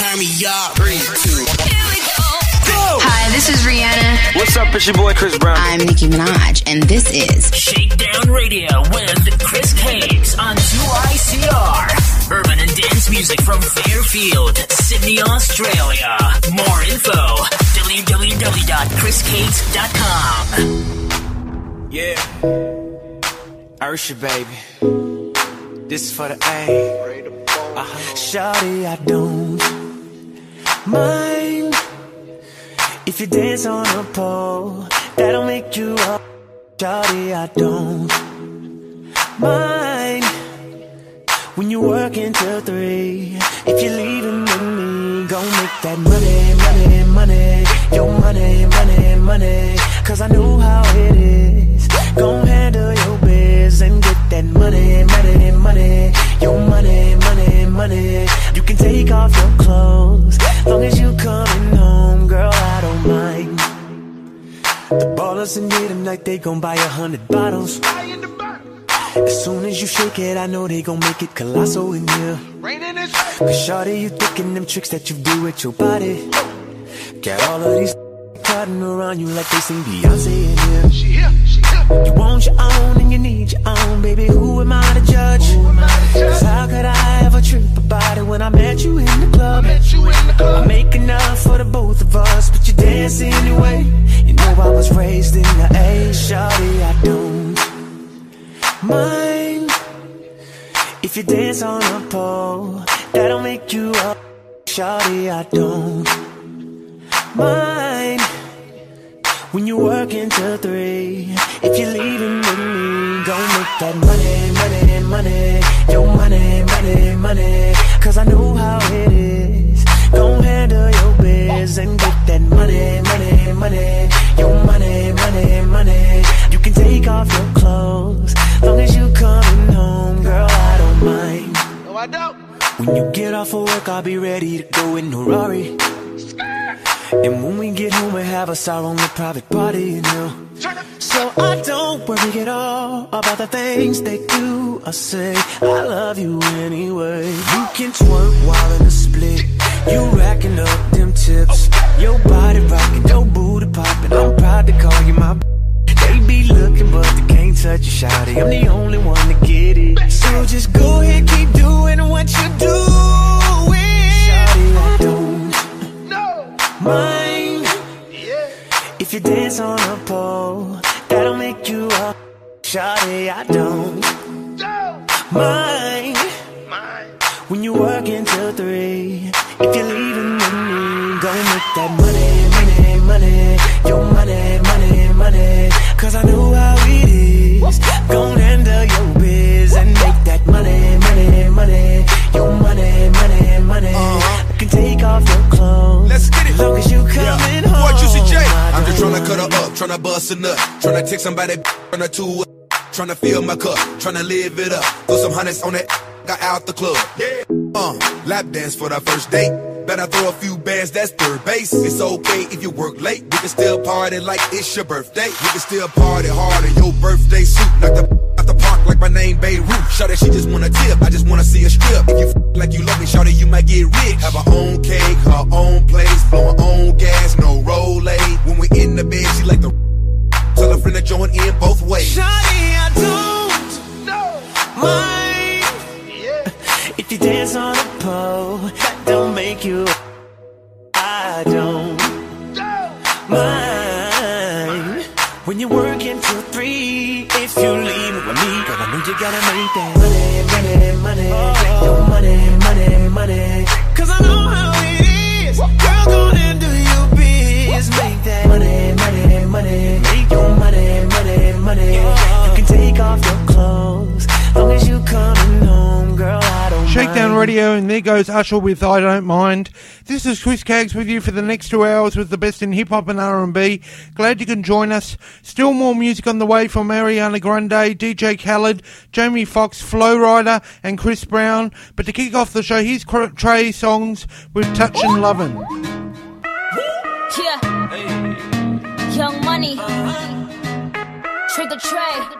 turn me up. Three, two. go. Hi, this is Rihanna. What's up? It's your boy Chris Brown. I'm Nicki Minaj, and this is Shakedown Radio with Chris Caggs on 2ICR. Urban and dance music from Fairfield, Sydney, Australia. More info www.chriscaggs.com. Yeah. Ursha, baby. This is for the A. Uh-huh. Shawty, I don't mind if you dance on a pole. That'll make you up. Shawty, I don't mind when you work until three. If you're leaving with me, gon' make that money, money, money. Your money, money, money. Cause I know how it is. Gon' handle that money, money, money. Your money, money, money. You can take off your clothes. Long as you coming home, girl, I don't mind. The ballers in here tonight, they gon' buy a hundred bottles. As soon as you shake it, I know they gon' make it colossal in here. Cause shawty, you thinking them tricks that you do with your body. Got all of these crowding around you like they sing Beyonce in here. You want your own and you need your own, baby. Who am I to judge? Cause how could I ever trip about it when I met you in the club? I make enough for the both of us, but you dance anyway. You know I was raised in the A. Shawty, I don't mind if you dance on a pole. That'll make you up. Shawty, I don't mind when you work until three. If you're leaving with me, go make that money, money, money. Your money, money, money. Cause I know how it is. Gon' handle your biz and get that money, money, money. Your money, money, money. You can take off your clothes. Long as you coming home, girl, I don't mind. No, I don't. When you get off of work, I'll be ready to go in a Rari. And when we get home, we have us our own private party, you know. So I don't worry at all about the things they do or say. I love you anyway. You can twerk while in a split. You racking up them tips. Your body rocking, your booty popping. I'm proud to call you my. They be looking, but they can't touch you, shawty. I'm the only one to get it. So just go ahead, keep doing what you're doing. Mind if you dance on a pole. That'll make you up. Shawty, I don't mind when you work until three. If you're leaving with me, go make that money, money, money. Your money, money, money. Cause I know how it is. Gon' handle your biz and make that money, money, money. Your money, Let's get it. Long as you coming home. What you see, Jay? I I'm just don't tryna cut her up, tryna bust a nut, tryna take somebody, tryna two, tryna fill my cup, tryna live it up. Throw some hundreds on that, got out the club. Yeah. Uh, lap dance for the first date. Better throw a few bands, that's third base. It's okay if you work late. We can still party like it's your birthday. We can still party hard in your birthday suit. Knock the out the park like my name Babe Ruth. Shout she just wanna tip. I just wanna see her strip. If you f- like you love me, shout that you might get rich. Have her own cake, her own place, blow her own gas, no roll goes Usher with "I Don't Mind." This is Chris Caggs with you for the next two hours with the best in hip hop and R and B. Glad you can join us. Still more music on the way from Ariana Grande, DJ Khaled, Jamie Foxx, Flo Rida, and Chris Brown. But to kick off the show, here's Cr- Trey Songz with "Touch and Lovin'." Yeah. Young Money. Uh-huh. Trigger Trey.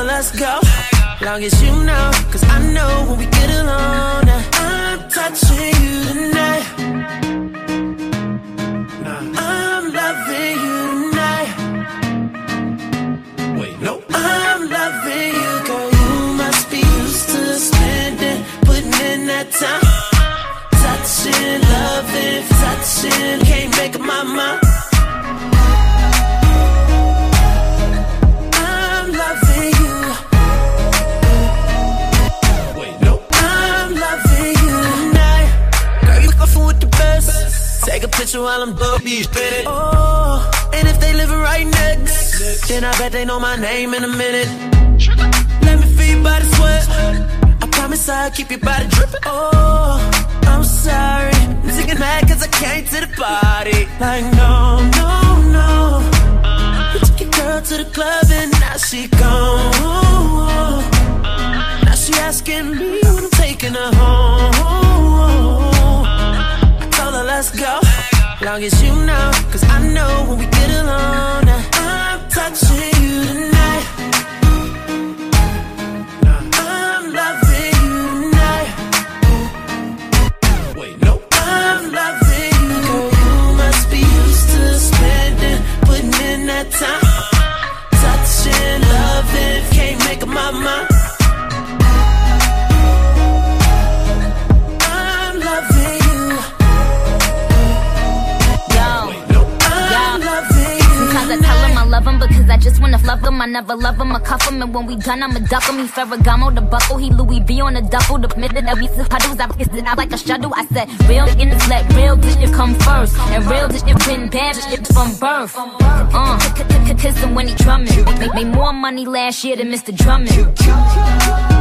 Her let's go, long as you know, cause I know when we get alone. I'm touching you tonight. I'm loving you tonight. Wait, no, I'm loving you, girl. You must be used to spending, putting in that time. Touching, loving, touching, can't make up my mind. Take a picture while I'm dope, be spinning. Oh, and if they live right next, then I bet they know my name in a minute. Let me feel your body sweat. I promise I'll keep your body dripping. Oh, I'm sorry. Thinking mad cause I came to the party. Like, no, no, no. You took your girl to the club and now she gone. Now she asking me when I'm taking her home. I told her let's go, long as you know, cause I know when we get alone. Uh, I'm touching you tonight. I'm loving you tonight. Wait, no, I'm loving you. Girl, you must be used to spending, putting in that time. Touching, loving, can't make up my mind. I just wanna love him. I never love him, I cuff him, and when we done, I'ma duck him. He Ferragamo, the buckle, he Louis V on the duffel. The minute that we see puddles, I kissed it out like a shuttle. I said, real in the let real shit come first, and real shit been bad shit from birth. Uh, kiss him when he drumming. Made, made more money last year than Mr. Drummond.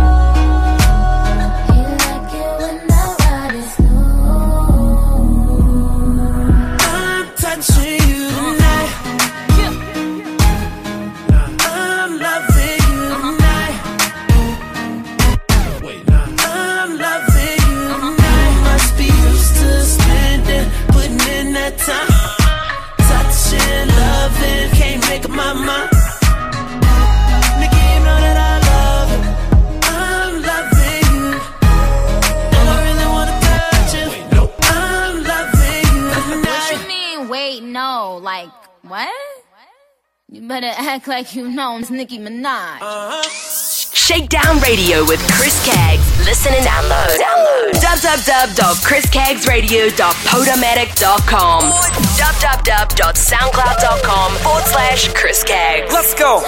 You know it's Nicki Minaj. Shakedown Radio with Chris Caggs. Listen and download. Download. www.chriscaggsradio.podomatic.com. www.soundcloud.com forward slash Chris Caggs. Let's go.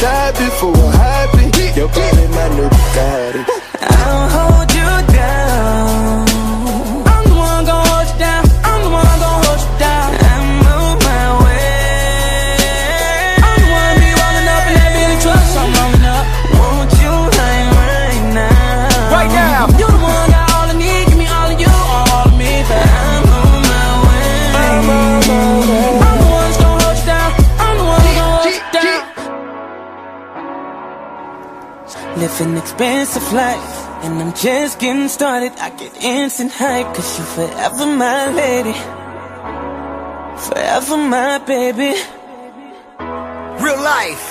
To Abu Dhabi Living expensive life, and I'm just getting started. I get instant hype, cause you're forever my lady. Forever my baby. Real life.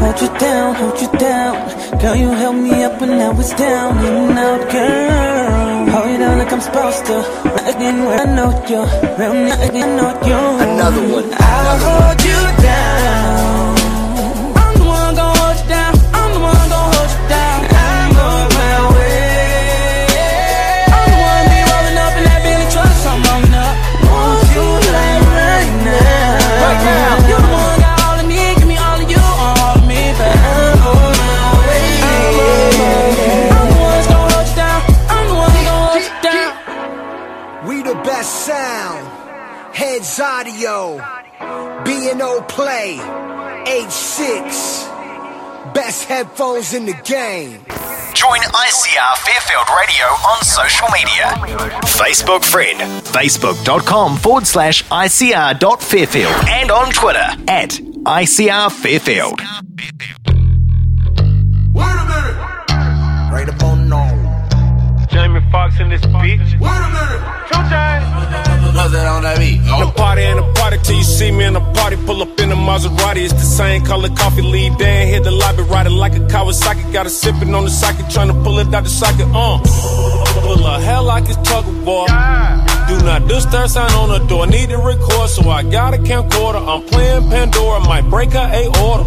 Hold you down, hold you down. Girl, you held me up when I was down and out, girl. Hold you down like I'm supposed to. Not Again, where I know you. Real nigga, I know you. Another one. I'll hold you down. Heads audio. B&O play. H6. Best headphones in the game. Join ICR Fairfield Radio on social media. Facebook friend, facebook.com forward slash ICR.Fairfield. And on Twitter at ICR Fairfield. Wait a minute. Right up on no. Jamie Foxx in this bitch. Wait a minute. Two times. What's that on that beat? The party and the party till you see me in the party. Pull up in the Maserati. It's the same color coffee. Lead there hit the lobby. Ride it like a Kawasaki. Got a sipping on the socket. Trying to pull it out the socket. Uh. Pull a hell like it's tug of war. Do not disturb sign on the door. Need to record, so I got a camcorder. I'm playing Pandora. Might break her a order.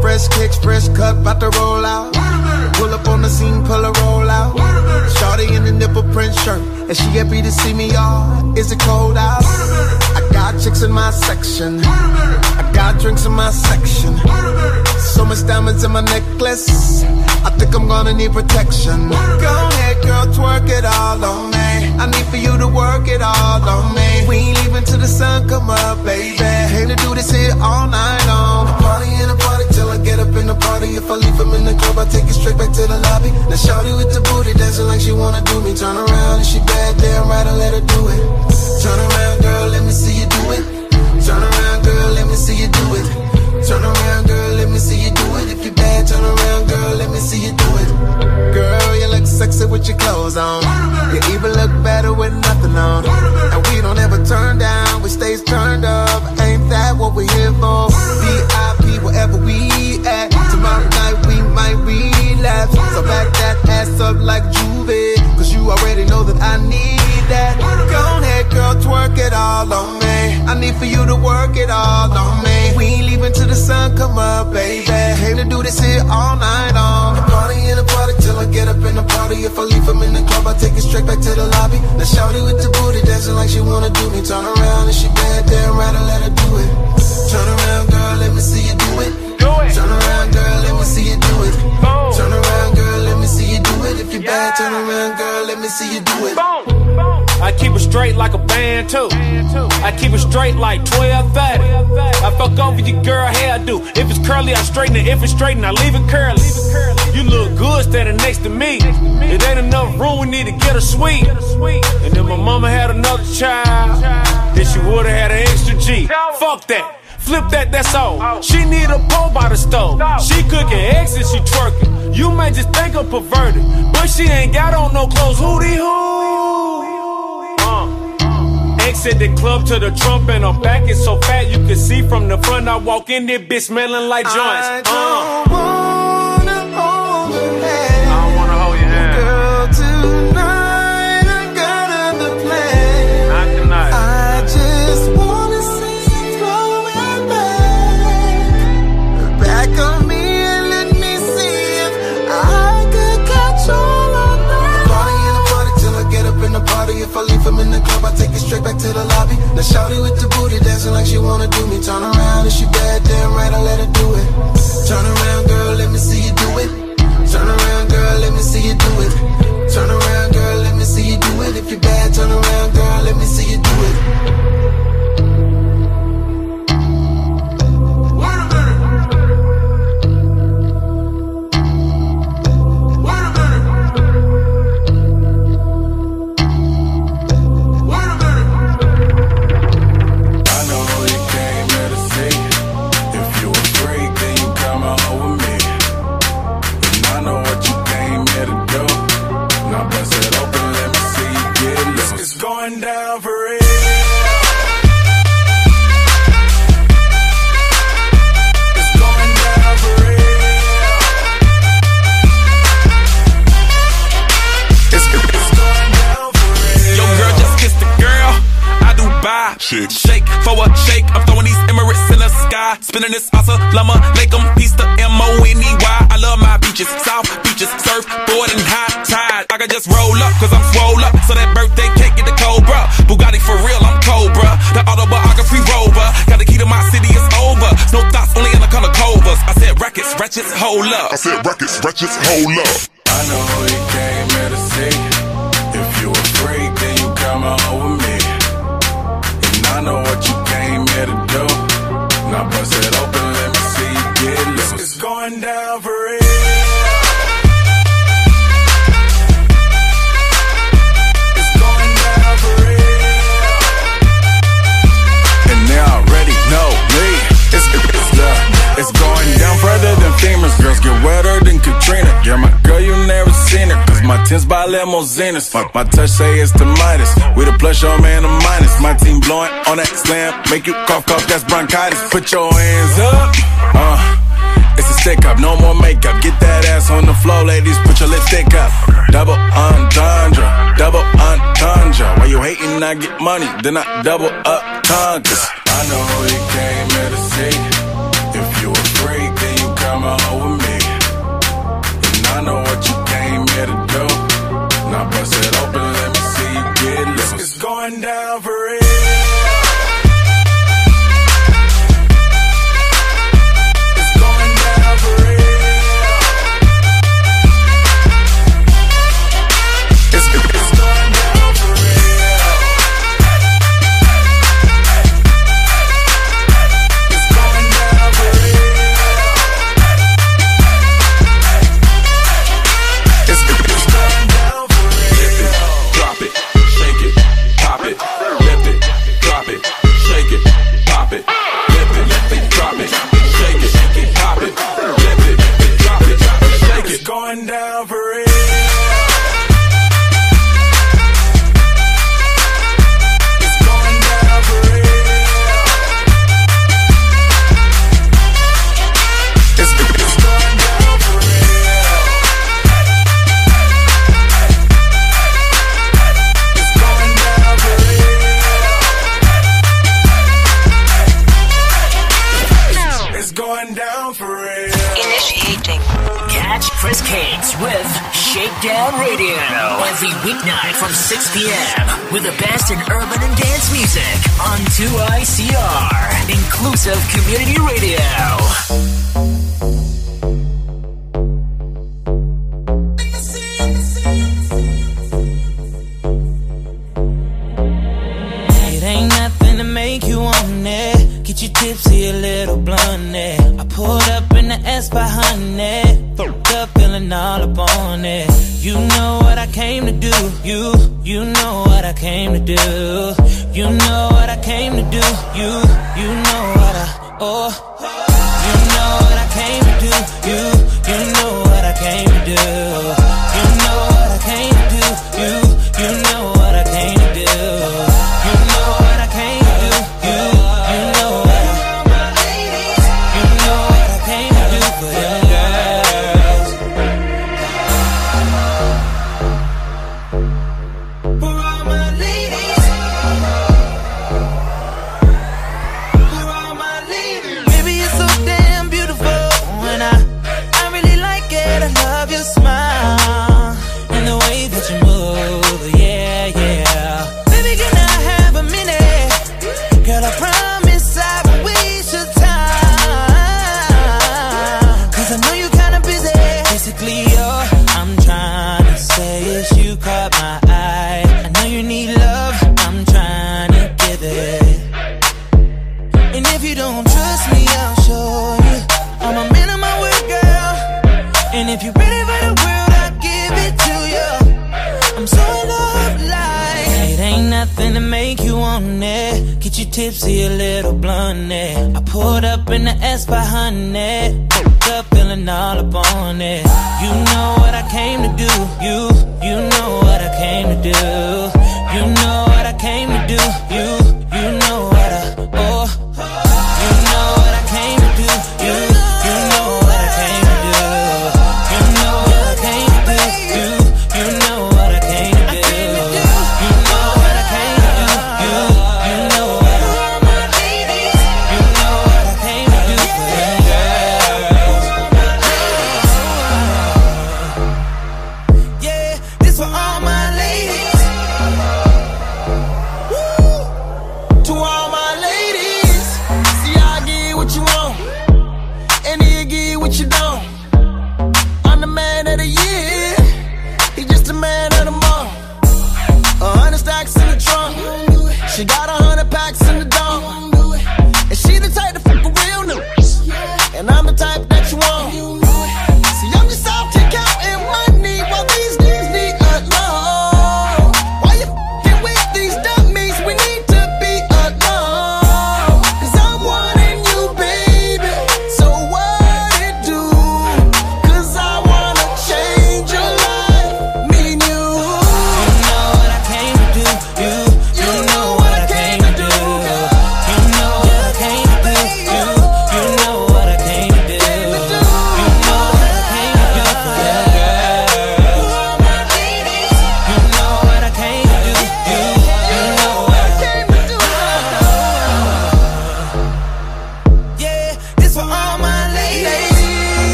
Fresh kicks, fresh cut, bout to roll out. Pull up on the scene, pull a roll out. Shorty in the nipple print shirt, and she happy to see me, y'all. Is it cold out? I got chicks in my section. I got drinks in my section. So much diamonds in my necklace. I think I'm gonna need protection. Go ahead, girl, twerk it all on me. I need for you to work it all on me. We ain't leaving till the sun come up, baby. Hate to do this here all night long. Party in a party till get up in the party. If I leave him in the club, I take it straight back to the lobby. Now shawty with the booty dancing like she wanna do me. Turn around and she bad, damn right, I let her do it. Turn around, girl, let me see you do it. Turn around, girl, let me see you do it. Turn around, girl, let me see you do it. If you bad, turn around, girl, let me see you do it. Girl, you look sexy with your clothes on. You even look better with nothing on. And we don't ever turn down, we stays turned up. That what we're here for? VIP, wherever we at. Tomorrow night we might relapse. So back that ass up like Juve. Cause you already know that I need that. Go ahead, girl, twerk it all on me. I need for you to work it all on me. We ain't leaving till the sun come up, baby. Hate to do this here all night long. Party in the party till I get up in the party. If I leave him in the club, I take it straight back to the lobby. Now shawty with the booty dancing like she wanna do me. Turn around and she bad, damn right, I let her do it. Turn around, girl, let me see you do it. Do it. Turn around, girl, let me see you do it. Boom. Turn around, girl, let me see you do it. If you bad, turn around, girl, let me see you do it. It straight like a band too. I keep it straight like 12 30. I fuck over your girl hairdo. If it's curly, I straighten it. If it's straighten, I leave it curly. You look good standing next to me. It ain't enough room, we need to get a suite. And if my mama had another child, then she would've had an extra G. Fuck that. Flip that, that's all. She need a pole by the stove. She cooking eggs and she twerking. You might just think I'm perverted, but she ain't got on no clothes. Hootie hoo. Exit the club to the trump and I'm back. It's so fat you can see from the front. I walk in there, bitch smelling like joints. Uh. Now shawty with the booty dancing like she wanna do me. Turn around and she bad, damn right, I let her do it. Turn around, girl, let me see you do it. Turn around, girl, let me see you do it. Turn around, girl, let me see you do it. If you bad, turn around, girl, let me see you do it. spinning this awesome llama, make them piece the M-O-N-E-Y. I love my beaches, south beaches, surf, board, and high tide. I can just roll up, cause I'm swole up, so that birthday cake get the Cobra. Bugatti for real, I'm Cobra, the autobiography rover. Got the key to my city, it's over. No thoughts, only in the color covers. I said rackets, wretches, hold up. I said rackets, wretches, hold up. I know you came here to see. If you a then you come on I bust it open, let me see you get loose. It's going down for real. It's going down further than femurs. Girls get wetter than Katrina. You're my girl, you never seen it. My tens by limousines. My touch say it's the Midas. With a plus, your man, a minus. My team blowing on that slam. Make you cough, cough, that's bronchitis. Put your hands up. Uh. It's a stick up, no more makeup. Get that ass on the floor, ladies. Put your lipstick up. Double entendre, double entendre. Why you hating, I get money, then I double up tongues. I know you came here to see. If you a freak, then you come home.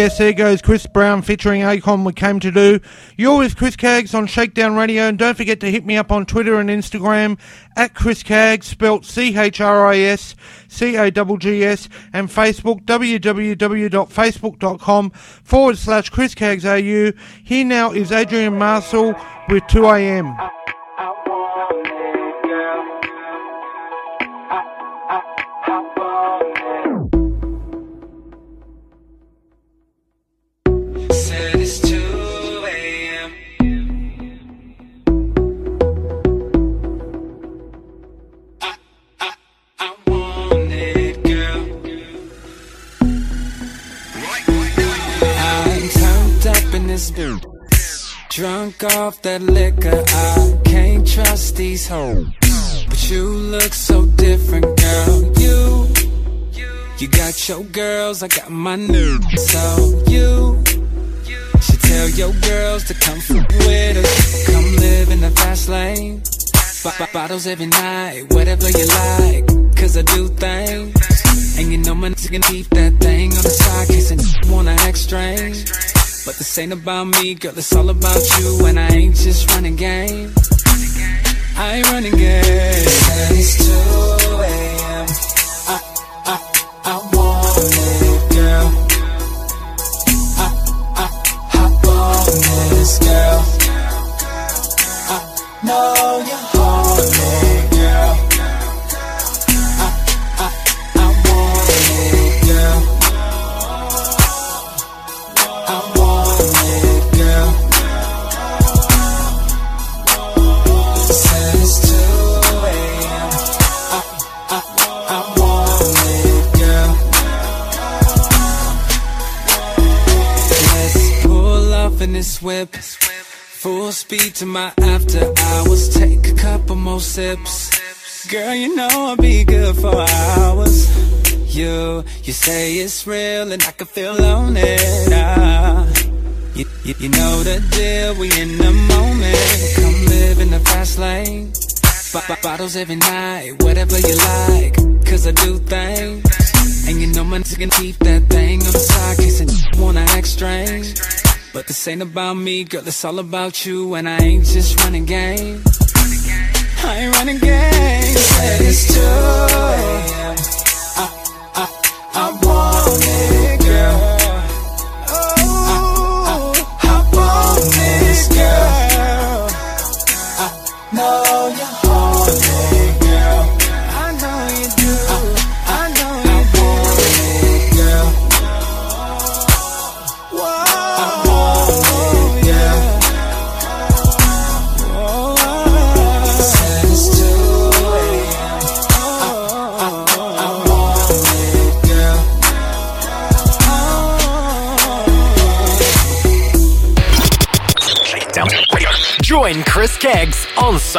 Yes, there goes Chris Brown featuring Akon We Came to Do. You're with Chris Caggs on Shakedown Radio and don't forget to hit me up on Twitter and Instagram at Chris Caggs, spelt C-H-R-I-S, C-A-G-G-S and Facebook www.facebook.com forward slash Chris Caggs AU. Here now is Adrian Marshall with 2am. Said that liquor, I can't trust these hoes. But you look so different, girl. You, you got your girls, I got my new. So you should tell your girls to come with us. Come live in the fast lane. B- bottles every night, whatever you like. Cause I do things. And you know my niggas can keep that thing on the side. Case I wanna act strange. But this ain't about me, girl, it's all about you. And I ain't just running game. I ain't running game. It's 2 a.m. I, I, I want it, girl. I, I, hop on this girl. I know you're this whip. Full speed to my after hours. Take a couple more sips. Girl, you know I'll be good for hours. You, you say it's real and I can feel on it. Ah, you, you, you know the deal, we in the moment. Come live in the fast lane. B- b- bottles every night, whatever you like. Cause I do things. And you know my niggas can keep that thing on the side. I wanna act strange. But this ain't about me, girl, it's all about you. And I ain't just running game. I ain't running game. It's 2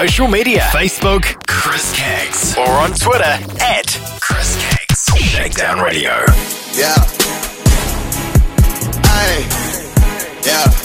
social media Facebook, Chris Caggs, or on Twitter at Chris Caggs. Shakedown Radio. Yeah. Hey. Yeah.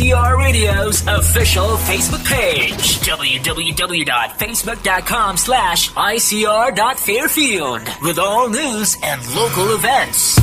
CCR Radio's official Facebook page, www.facebook.com slash icr.fairfield, with all news and local events.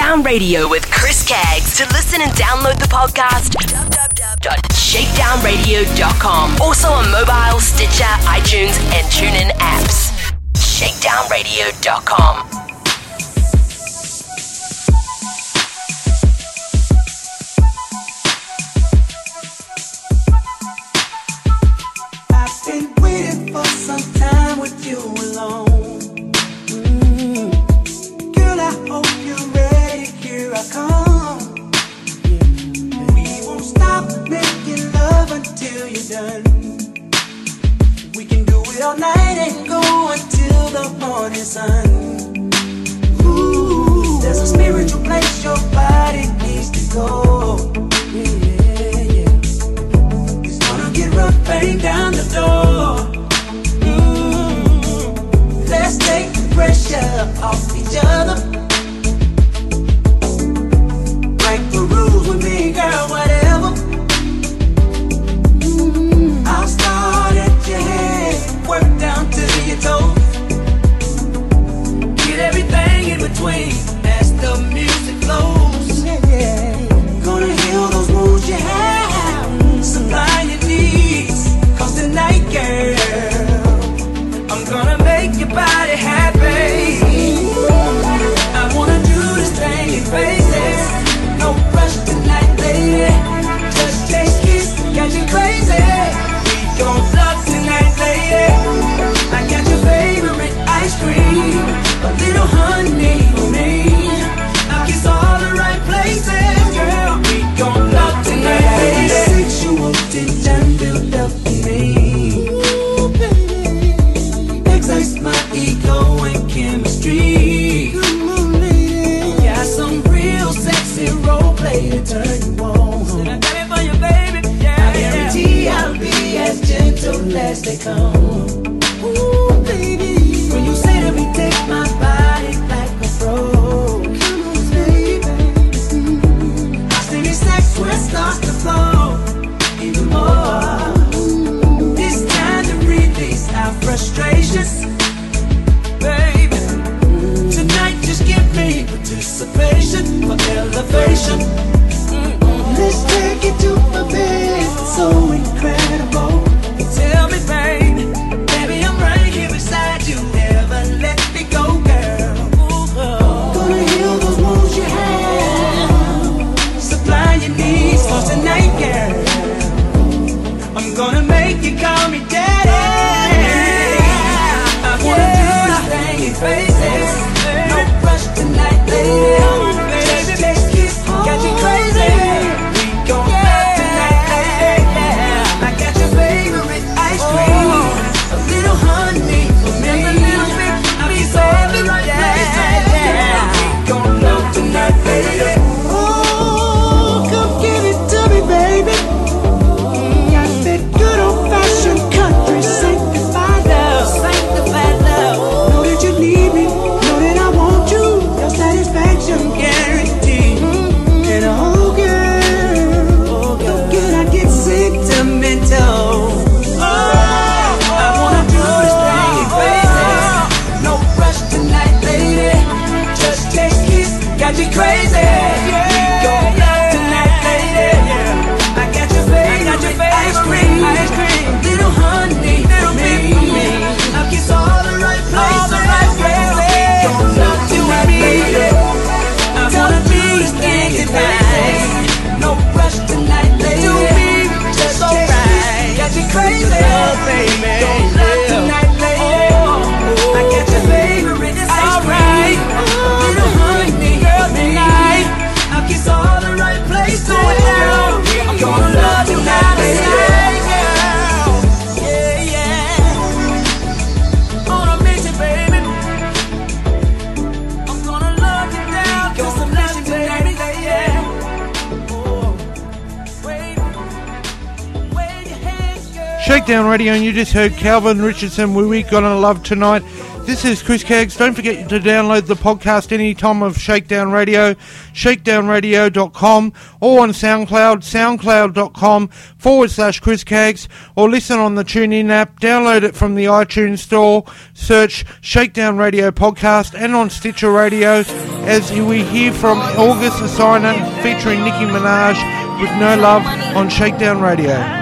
Shakedown Radio with Chris Caggs. To listen and download the podcast, www.shakedownradio.com. Also on mobile, Stitcher, iTunes, and TuneIn apps. ShakedownRadio.com. Radio, and you just heard Calvin Richardson, We got Gonna Love Tonight. This is Chris Caggs. Don't forget to download the podcast anytime of Shakedown Radio, shakedownradio.com, or on SoundCloud, soundcloud.com forward slash Chris Caggs, or listen on the TuneIn app, download it from the iTunes store, search Shakedown Radio Podcast, and on Stitcher Radio, as we hear from August Alsina featuring Nicki Minaj with No Love on Shakedown Radio.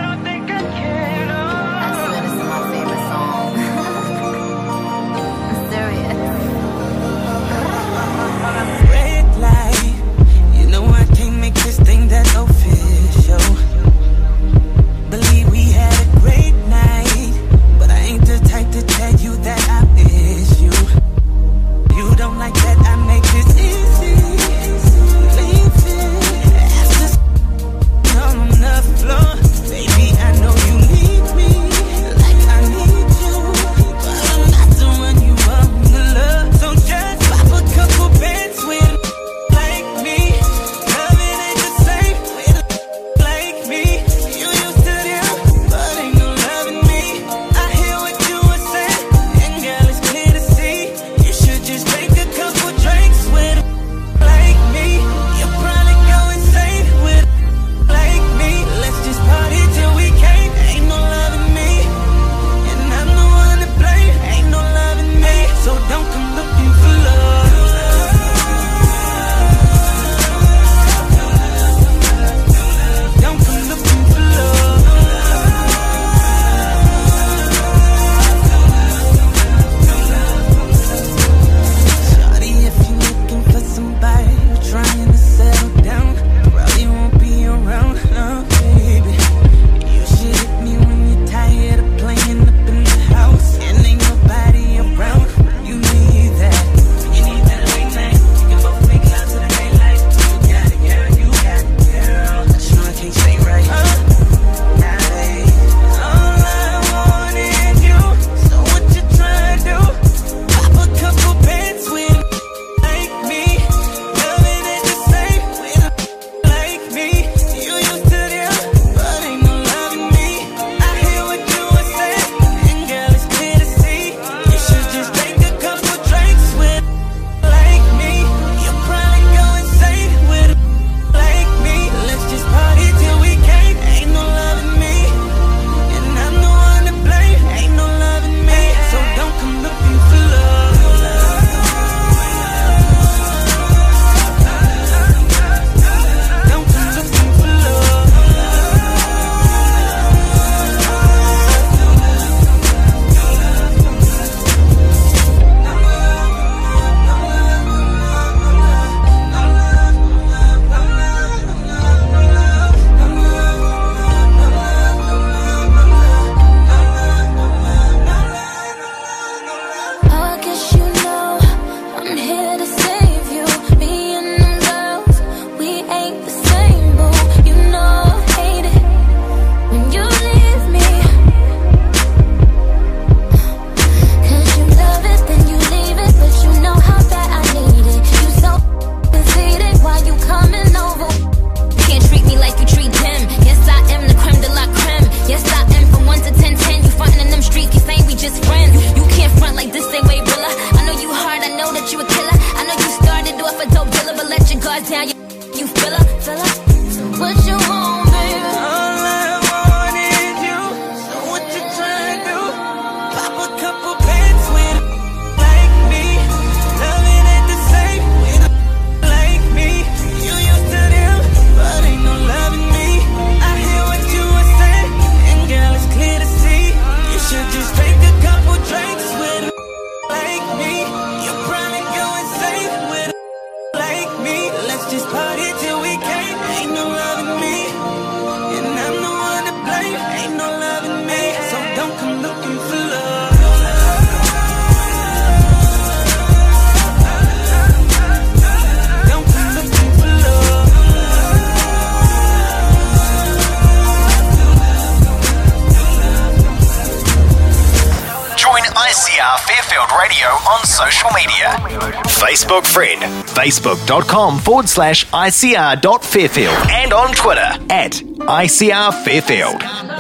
facebook.com forward slash icr.fairfield and on Twitter at ICR Fairfield. Oh,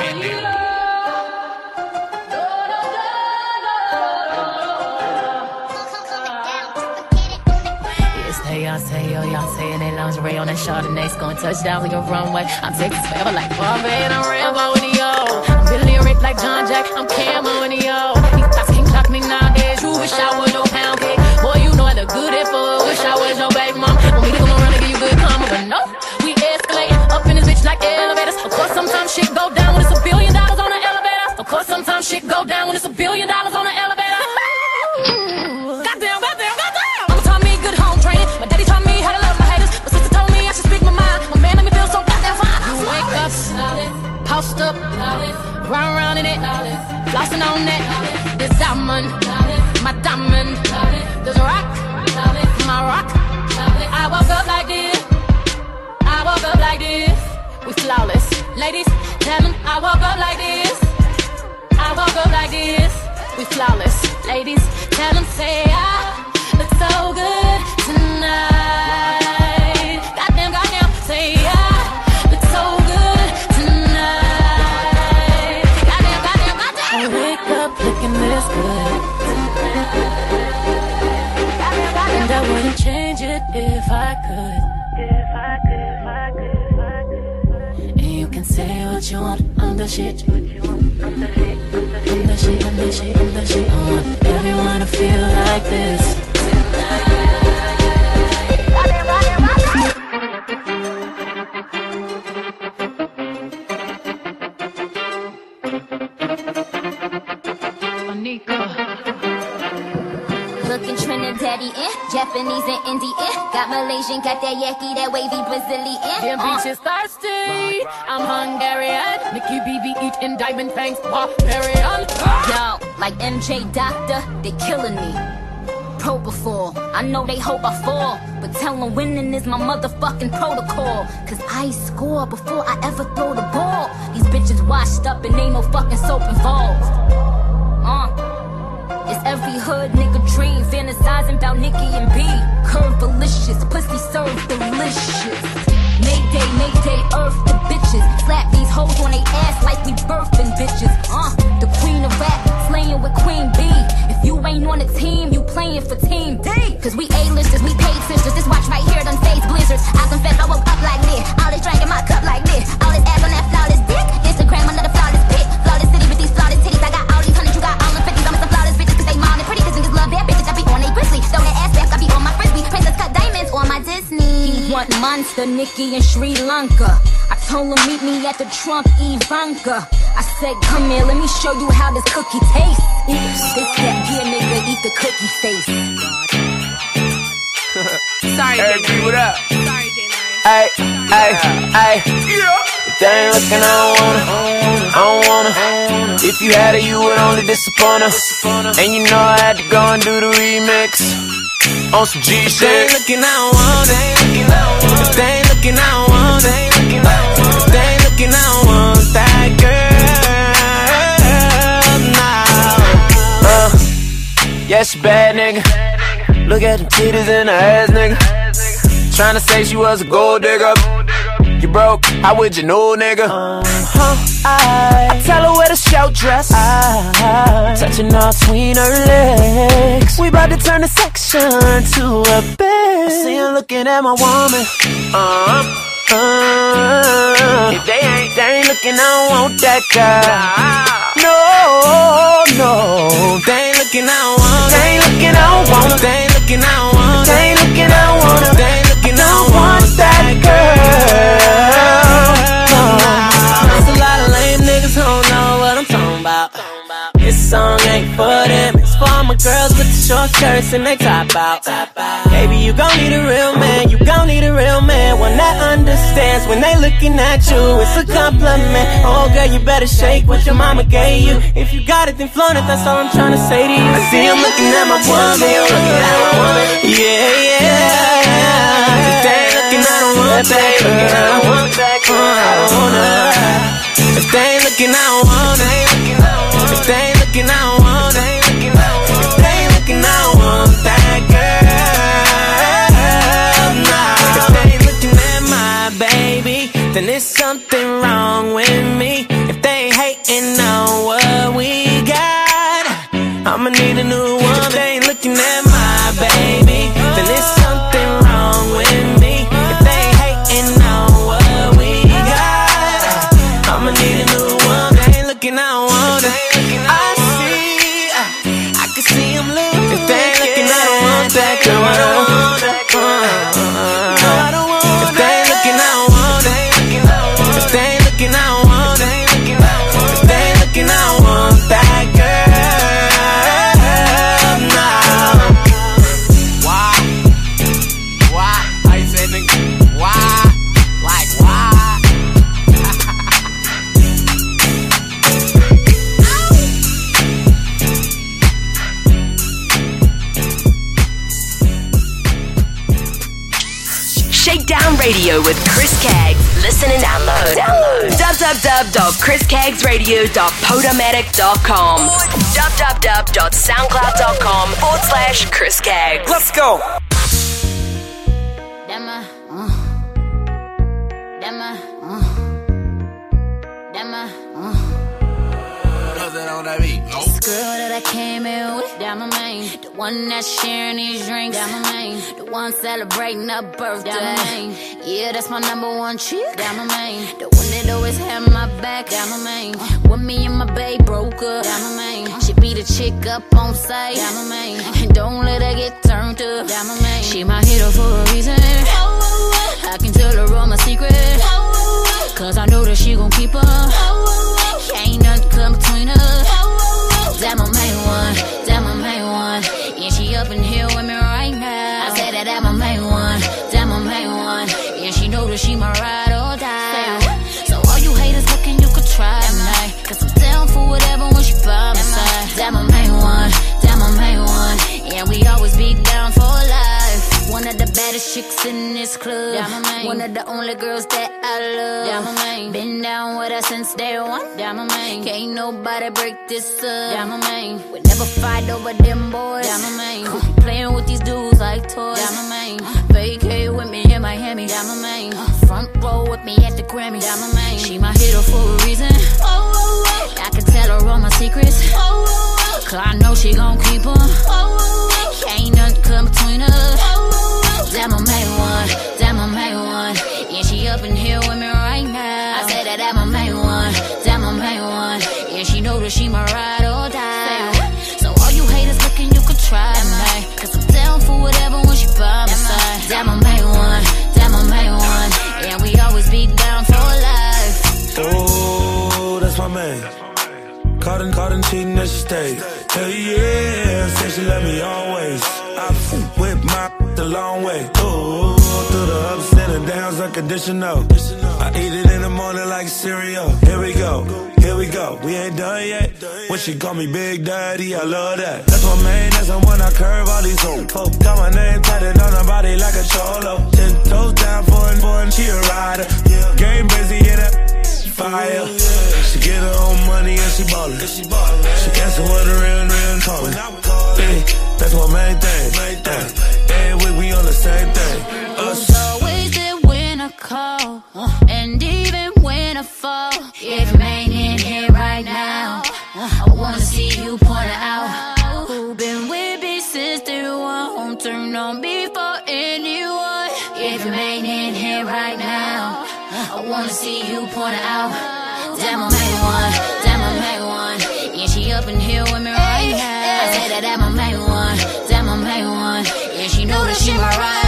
on Chardonnay, going runway. I'm forever like and I'm Rambo O. I'm like John Jack. I'm Cam diamond, my diamond. This rock, my rock. I woke up like this. I woke up like this. We flawless. Ladies, tell them I woke up like this. I woke up like this. We flawless. Ladies, tell them say you want, I'm the shit. I'm the shit, I'm the shit, I'm the shit. I want everyone to feel like this. Got Malaysian, got that Yaki, that wavy Brazilian. Them bitches thirsty. I'm Hungarian. Nicki BB eating diamond fangs. Barbarian. Yo, like MJ Doctor, they killing me. Propofol, I know they hope I fall, but tell them winning is my motherfucking protocol. Cause I score before I ever throw the ball. These bitches washed up and ain't no fucking soap involved. Uh. It's every hood nigga dream, fantasizing about Nicki and B. Curve delicious, pussy served delicious. Mayday, mayday, earth the bitches. Slap these hoes on they ass like we birthing bitches. Uh, the queen of rap, slaying with Queen B. If you ain't on the team, you playing for Team D. Cause we A-listers, we paid sisters. This watch right here done face blizzards. I confess I woke up like this. All this drink in my cup like this. All this ass on that want monster Nicki in Sri Lanka. I told him meet me at the Trump Ivanka. I said, come here, let me show you how this cookie tastes. This that gear nigga eat the cookie face. Sorry, Hey, J-Nine. G, what up? Sorry, J-Nine. Hey, hey, hey. If they ain't looking, I don't wanna. I don't wanna. If you had it, you would only disappoint her. And you know I had to go and do the remix. On some G shit. If they ain't looking, I don't want it. If they ain't looking, I don't want it. If they ain't looking, I don't want that girl. Nah. Uh, yeah, she bad nigga. Look at them titties and her ass, nigga. Tryna say she was a gold digger. You broke, how would you know, nigga? I, I tell her where to show dress. I, touching all between her legs. We about to turn the section to a bed. I see her looking at my woman. Uh-huh. Uh, if they ain't, they ain't looking, I don't want that girl. No, no, they ain't looking, I don't want. They ain't looking, I don't want. They ain't looking, I don't want. They ain't looking, I don't. They ain't looking, I want that girl. This song ain't for them, it's for all my girls with the short skirts and they top out. Baby, you gon' need a real man, you gon' need a real man, one that understands when they looking at you. It's a compliment. Oh, girl, you better shake what your mama gave you. If you got it, then flaunt it. That's all I'm trying to say to you. I see him looking at my woman, looking at my woman. Yeah, yeah. If they looking, uh, I don't want that girl. I don't want. I don't want her. If they ain't looking, I don't. If looking, I don't want it. They looking, I want that girl. If they looking at my baby, then there's something wrong with me. If they hating on what we got, I'ma need a new one. www.chriscaggsradio.podomatic.com www.soundcloud.com forward slash Chris Caggs. Let's go. Dema, uh. Dema, uh. Dema, uh. Nothing on that beat. This girl that I came in with, down my main. The one that's sharing these drinks, down my main. The one celebrating her birthday, down my main. Yeah, that's my number one chick, down my main. The one that always had my back, down my main. When me and my babe broke up, down my main. She be the chick up on sight, down my main. And don't let her get turned up, down my main. She my hero for a reason. I can tell her all my secrets. Cause I know that she gon' keep her. Ain't nothing come between us. That my main one, baddest chicks in this club. One of the only girls that I love. Been down with her since day one. Can't nobody break this up. We never fight over them boys. Yeah, my main. Playing with these dudes like toys. Vacate with me in Miami. Front row with me at the Grammy. She my hero for a reason. I can tell her all my secrets. Cause I know she gon' keep them. Ain't nothing come between us. That my main one, that my main one. Yeah, she up in here with me right now. I said that that my main one, that my main one. Yeah, she know that she my ride or die. So all you haters looking, you could try me. Cause I'm down for whatever when she by my side. That my main one, that my main one. Yeah, we always be down for life. Oh, that's my man. Caught and caught and cheating that she stayed. Hell yeah, say she love me always. I my the long way. Oh, through the ups and the downs unconditional. I eat it in the morning like cereal. Here we go, here we go. We ain't done yet. When she call me Big Daddy, I love that. That's my main, that's the one I curve all these hoes. Got my name tatted on her body like a cholo. Ten toes down for an, for an, she a rider. Game busy in a fire. She get her own money and she ballin'. She answer what a real, real callin'. Yeah, that's my main thing. Uh, every week we on the same thing. Us. always there when I call, and even when I fall. If you ain't in here right now, I wanna see you point it out. Who been with me since day one? Won't turn on me for anyone. If you ain't in here right now, I wanna see you point it out. My main one, my main one. Yeah, she up in here with me right now. I said that my main one, my main one. Yeah, she know that she my ride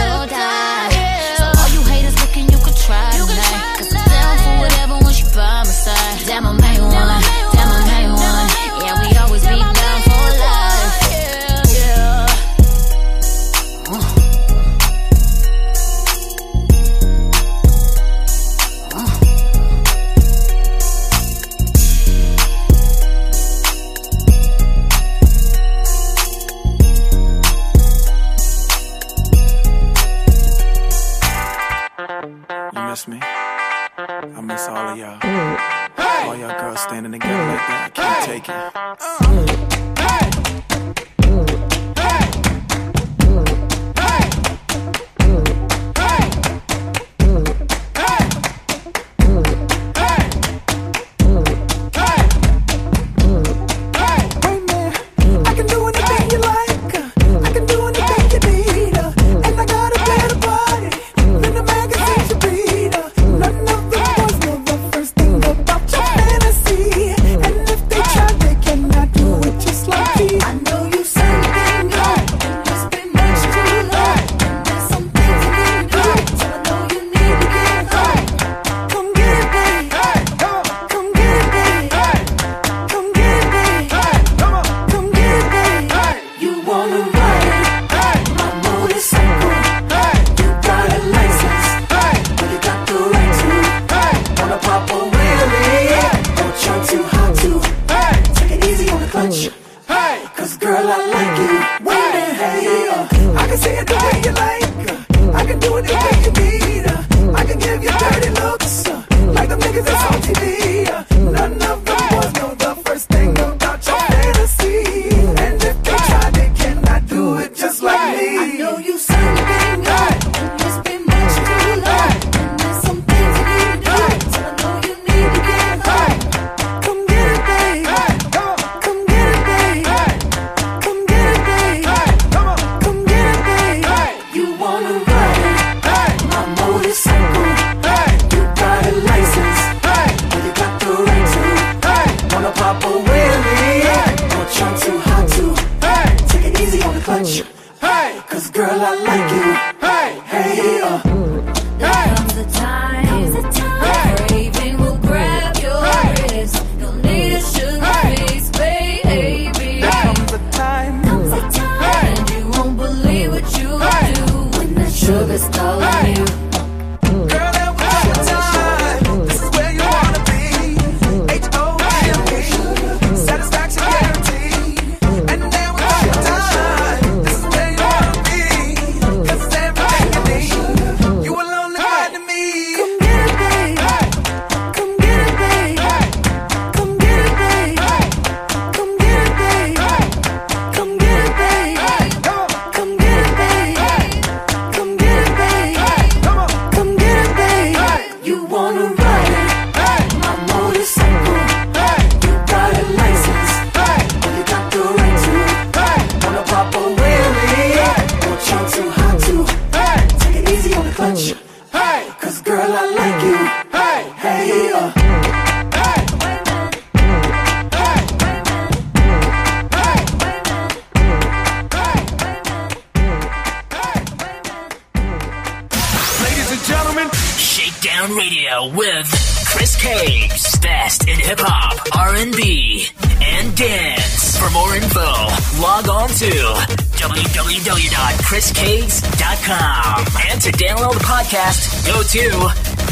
www.chriscaggs.com. And to download the podcast, go to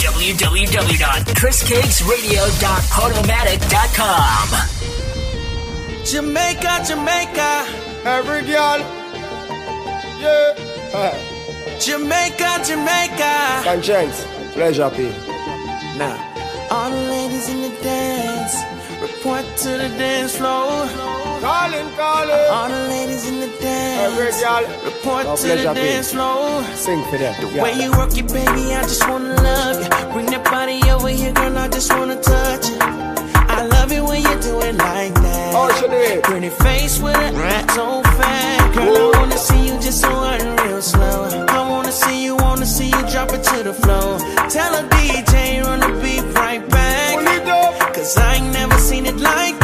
www.chriscaggsradio.podomatic.com. Jamaica, Jamaica. Every girl. Yeah. Jamaica, Jamaica. Conscience. Pleasure, P. Now, all the ladies in the dance, report to the dance floor. Calling, calling. All the ladies in the dance, Every girl. report No to pleasure, the dance floor. Sing for them. The way you work it, baby, I just wanna love you. Bring that body over here, girl, I just wanna touch it. I love it when you do it like that. Oh, she do it. Pretty face with fat. Girl, I wanna see you just so unreal slow. I wanna see you, wanna see you drop it to the floor. Tell a DJ, run the beat right back. Cause I ain't never seen it like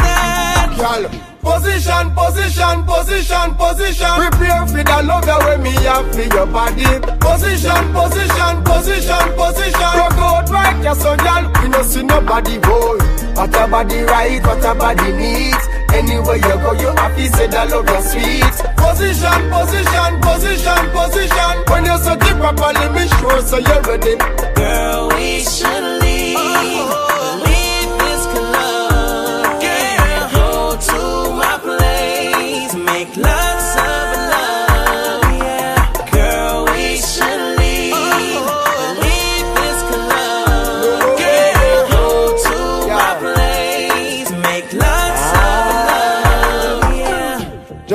Girl, position, position, position, position. Prepare for the love that way me have for your body. Position, position, position, position. Rock out right, yes, so girl, we no see nobody boy. What a body right, what a body needs. Anywhere you go, you happy, say that love you sweet. Position, position, position, position. When you set it properly, me sure so you're ready. Girl, we should. Leave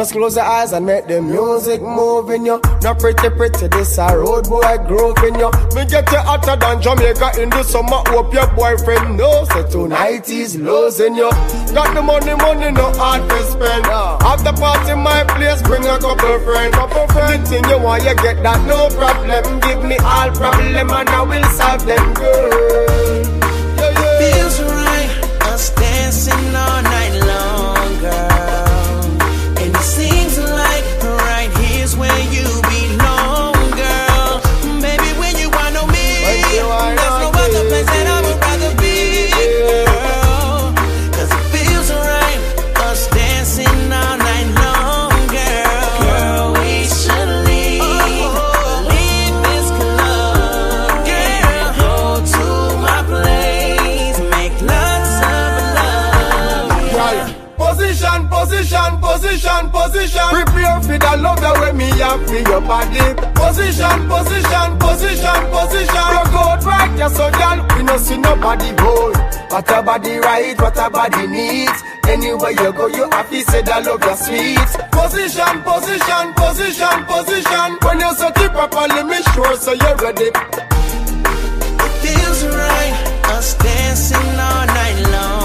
Just close your eyes and make the music move in you. Not pretty, pretty, this a road boy groove in you. Me get you hotter than Jamaica in the summer. Hope your boyfriend knows that tonight is losing you. Got the money, money, no hard to spend. The party my place, bring a couple friends. Couple friends. Thing you want, you get that, no problem. Give me all problem and I will solve them, girl. Feels right, have for your body. Position, position, position, position. Rock out right, yes, so girl, we no see nobody boy. What a body right, what a body needs. Anywhere you go, you happy, say that love you sweet. Position, position, position, position. When you set it properly, me sure so you're ready. It feels right, us dancing all night long,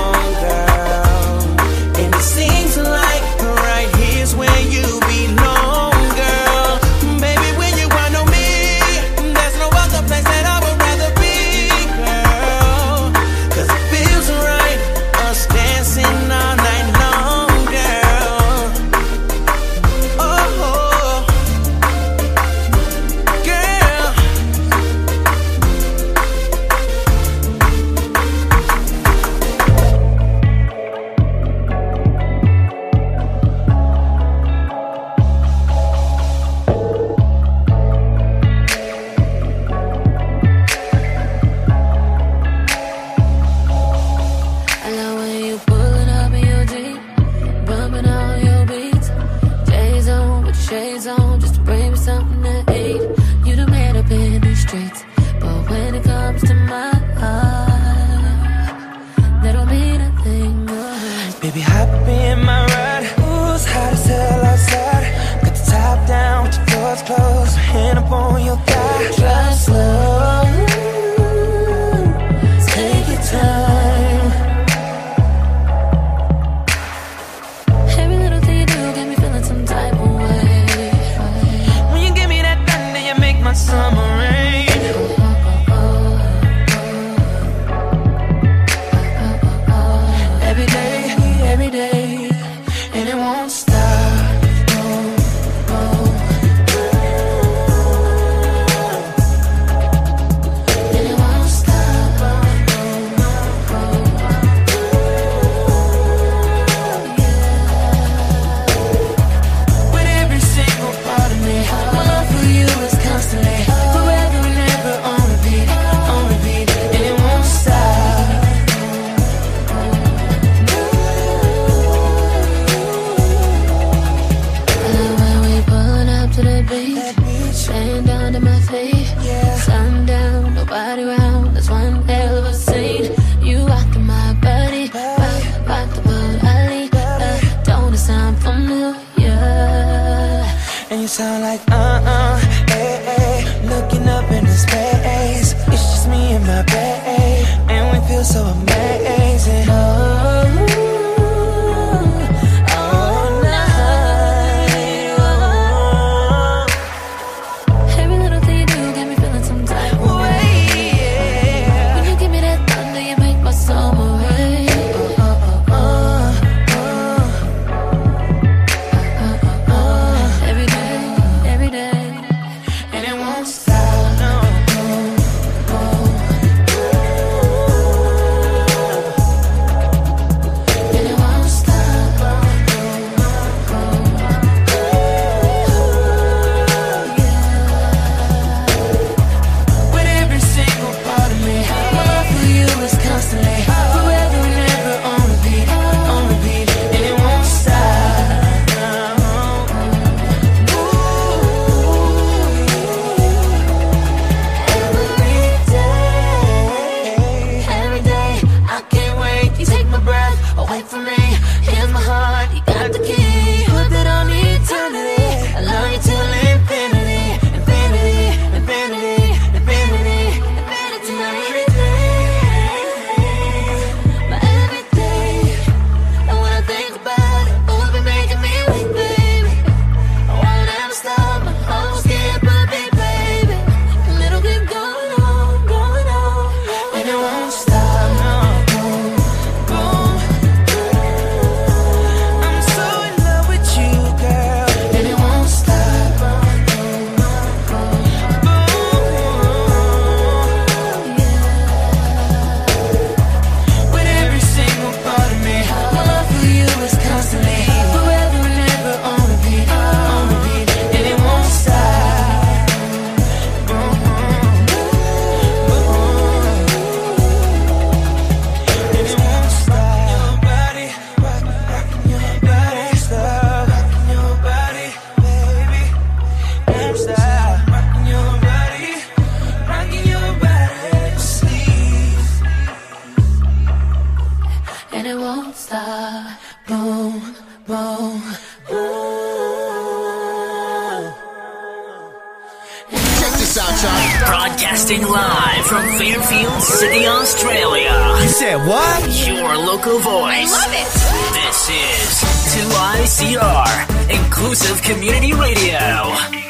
What? Your local voice. I love it. This is 2ICR, Inclusive Community Radio.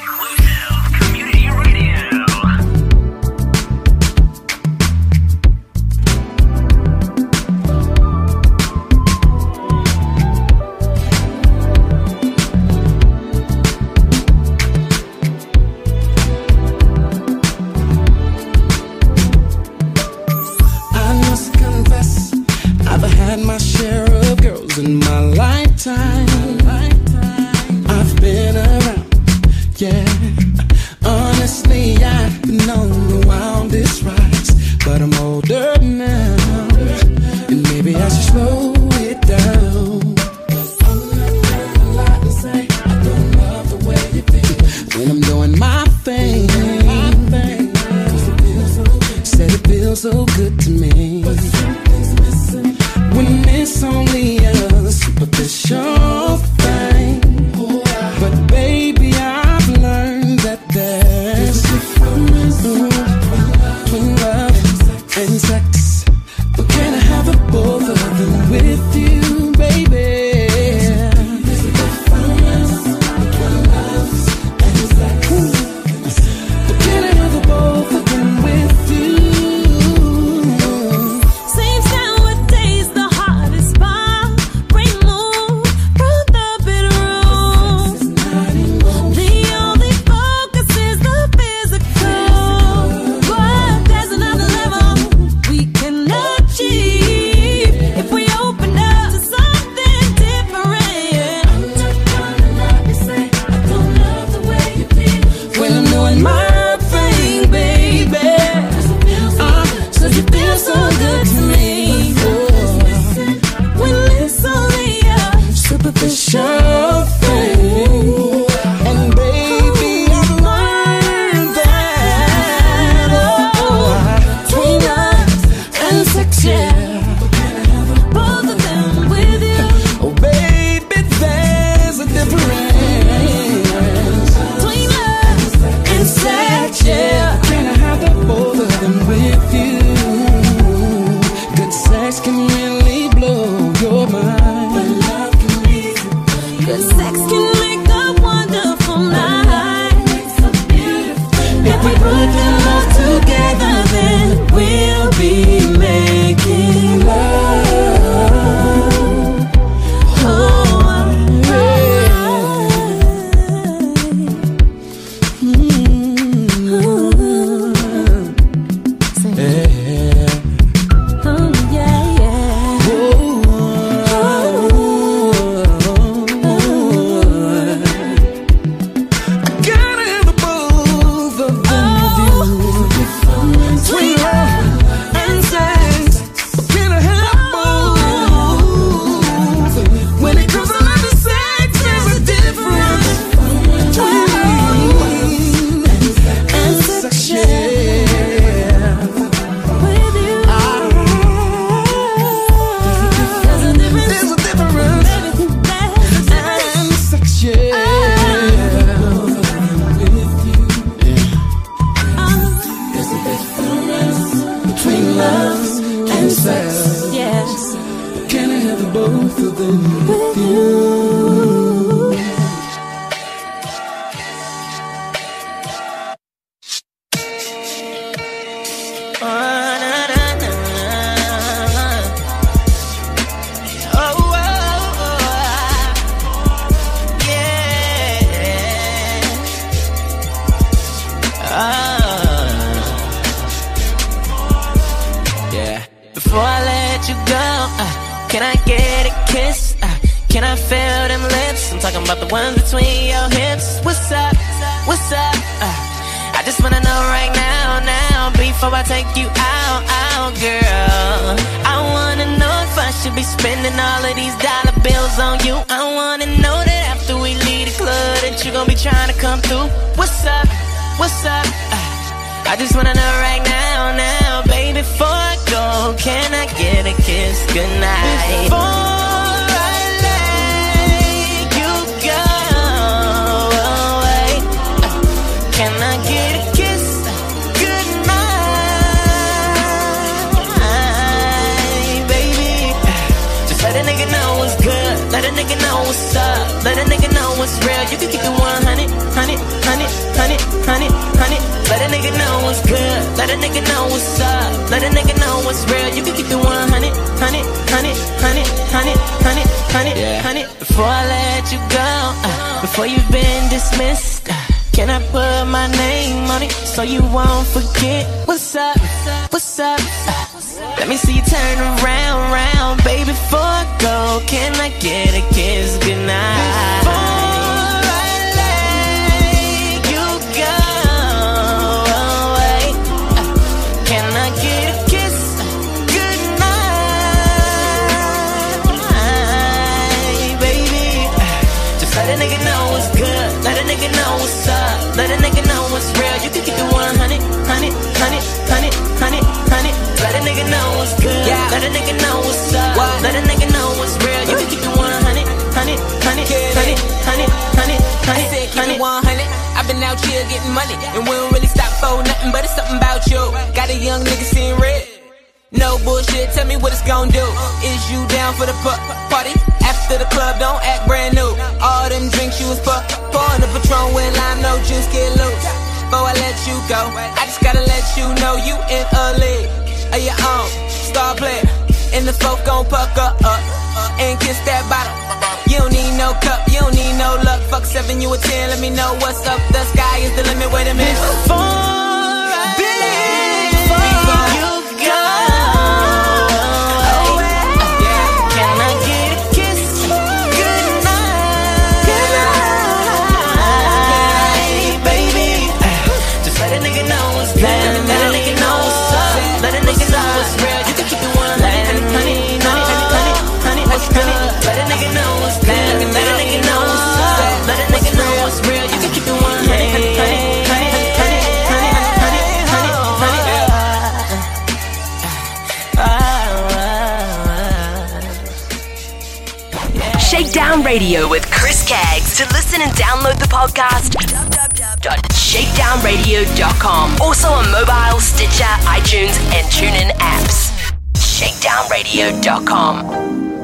Shakedown Radio with Chris Caggs. To listen and download the podcast, www.shakedownradio.com. Also on mobile, Stitcher, iTunes, and TuneIn apps. ShakedownRadio.com.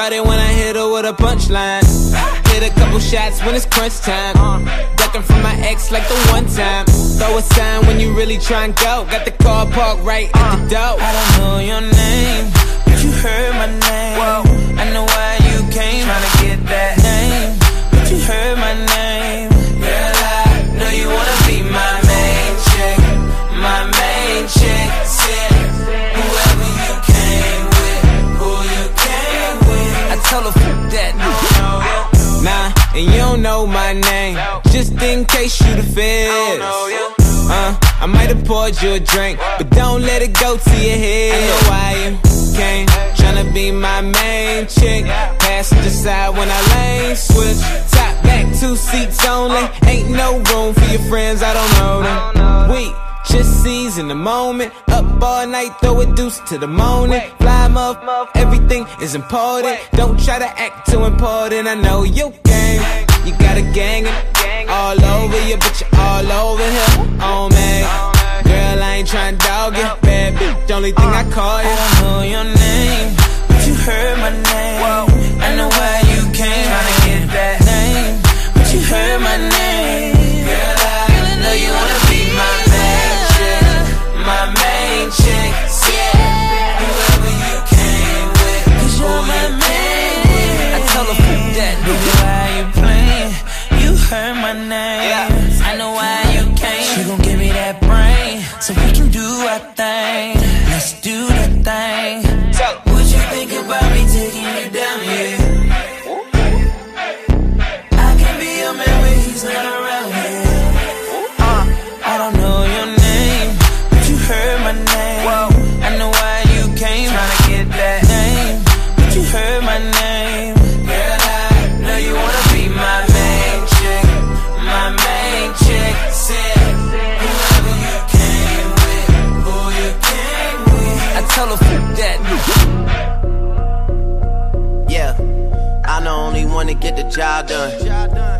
Shout it when I hit her with a punchline. Hit a couple shots when it's crunch time. Ducking from my ex like the one time. Throw a sign when you really try and go. Got the car parked right at the door. I don't know your name. feels. Uh, I might have poured you a drink, but don't let it go to your head. I know why you came, tryna be my main chick. Passenger side when I lane switch. Top back, two seats only. Ain't no room for your friends, I don't know them. We Just seize in the moment Up all night, throw a deuce to the morning Fly muff, everything is important Don't try to act too important I know you game you got a gang all over you, but you all over him. Oh man, Girl, I ain't trying to dog it, bad bitch. Only thing I call you. I know your name, but you heard my name. I know why you came. Trying to get that name, but you heard my name. Girl, I know you wanna be my magic, my magic. her my name. Yeah. I know why you came. She gon' give me that brain so we can do our thing. Job done.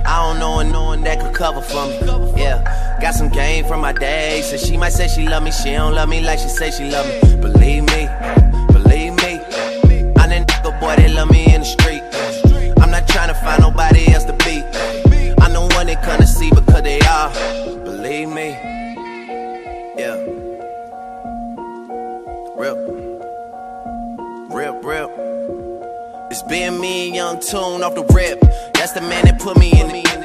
I don't know and knowing that could cover for me. Yeah, got some game from my day. So she might say she love me, she don't love me like she say she love me. Believe me, believe me. I'm that nigga boy that love me in the street. Tune off the rip. That's the man that put me in the.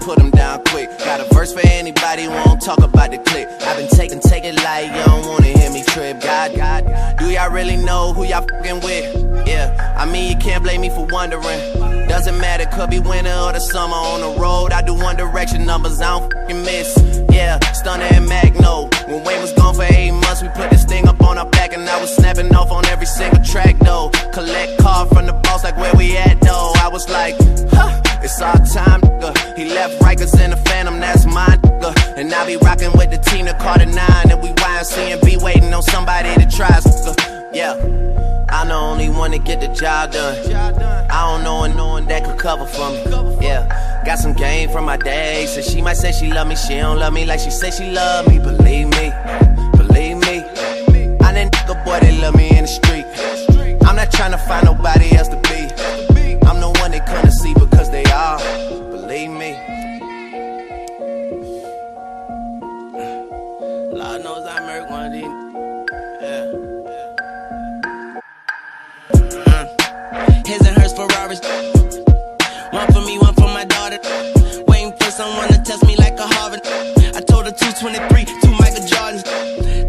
Put him down quick. Got a verse for anybody who won't talk about the clip. I've been taking, take it like you don't wanna hear me trip. God, God, do y'all really know who y'all fucking with? Yeah, I mean, you can't blame me for wondering. Doesn't matter, could be winter or the summer on the road. I do one direction numbers, I don't fucking miss. Yeah, Stunner and Magno. When Wayne was gone for eight months, we put this thing up on our back, and I was snapping off on every single track though. Collect card from the boss, like where we at though. I was like, huh, it's our time, nigga. He left Rikers in the Phantom, that's mine, nigga. And I be rocking with the team that caught a nine, and we YNC and be waiting on somebody to try nigga. Yeah. I'm the only one to get the job done. I don't know and knowing that could cover for me. Yeah, got some game from my day. So she might say she love me, she don't love me like she say she love me. Believe me, believe me. I'm that nigga boy that love me in the street. I'm not trying to find nobody else to be. Someone to test me like a Harvard. I told her 223, two Michael Jordans.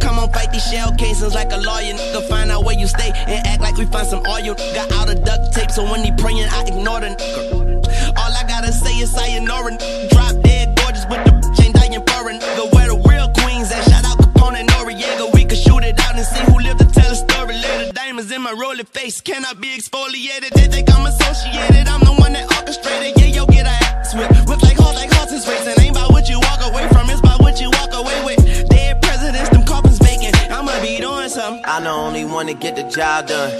Come on, fight these shell casings like a lawyer. Nigga, find out where you stay and act like we find some oil. Got out of duct tape, so when he praying, I ignore the nigga. All I gotta say is I sayonara. Drop dead gorgeous with the chain dying foreign. Nigga, where the real queens at? Shout out Capone and Noriega. We could shoot it out and see who lived to tell a story Little Diamonds in my rolling face cannot be exfoliated. They think I'm associated. I'm the one that orchestrated. Yeah, yo, get a Whip like racing. Ain't about what you walk away from, it's about what you walk away with. Dead presidents, them coffins. I'ma be doing something. I'm the only one to get the job done.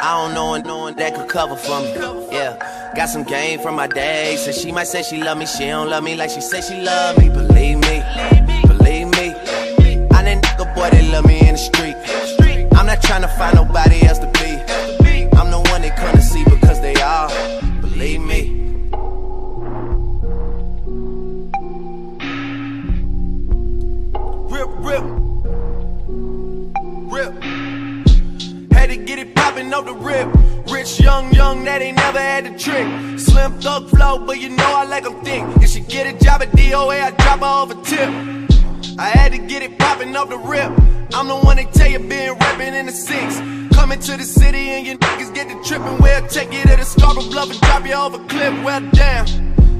I don't know and knowing that could cover for me. Yeah, got some game from my day. So she might say she love me, she don't love me like she say she love me. Believe me, believe me. I'm that nigga boy that love me in the street. I'm not trying to find nobody else to off the rip. Rich, young, young, that ain't never had the trick. Slim thug flow, but you know I like them thick. If she get a job at DOA, I drop her off a tip. I had to get it poppin' off the rip. I'm the one that tell you been rapping in the six. Coming to the city and your niggas get the trippin'. Well, take you to the Scarborough Bluff and drop you off a cliff. Well, damn.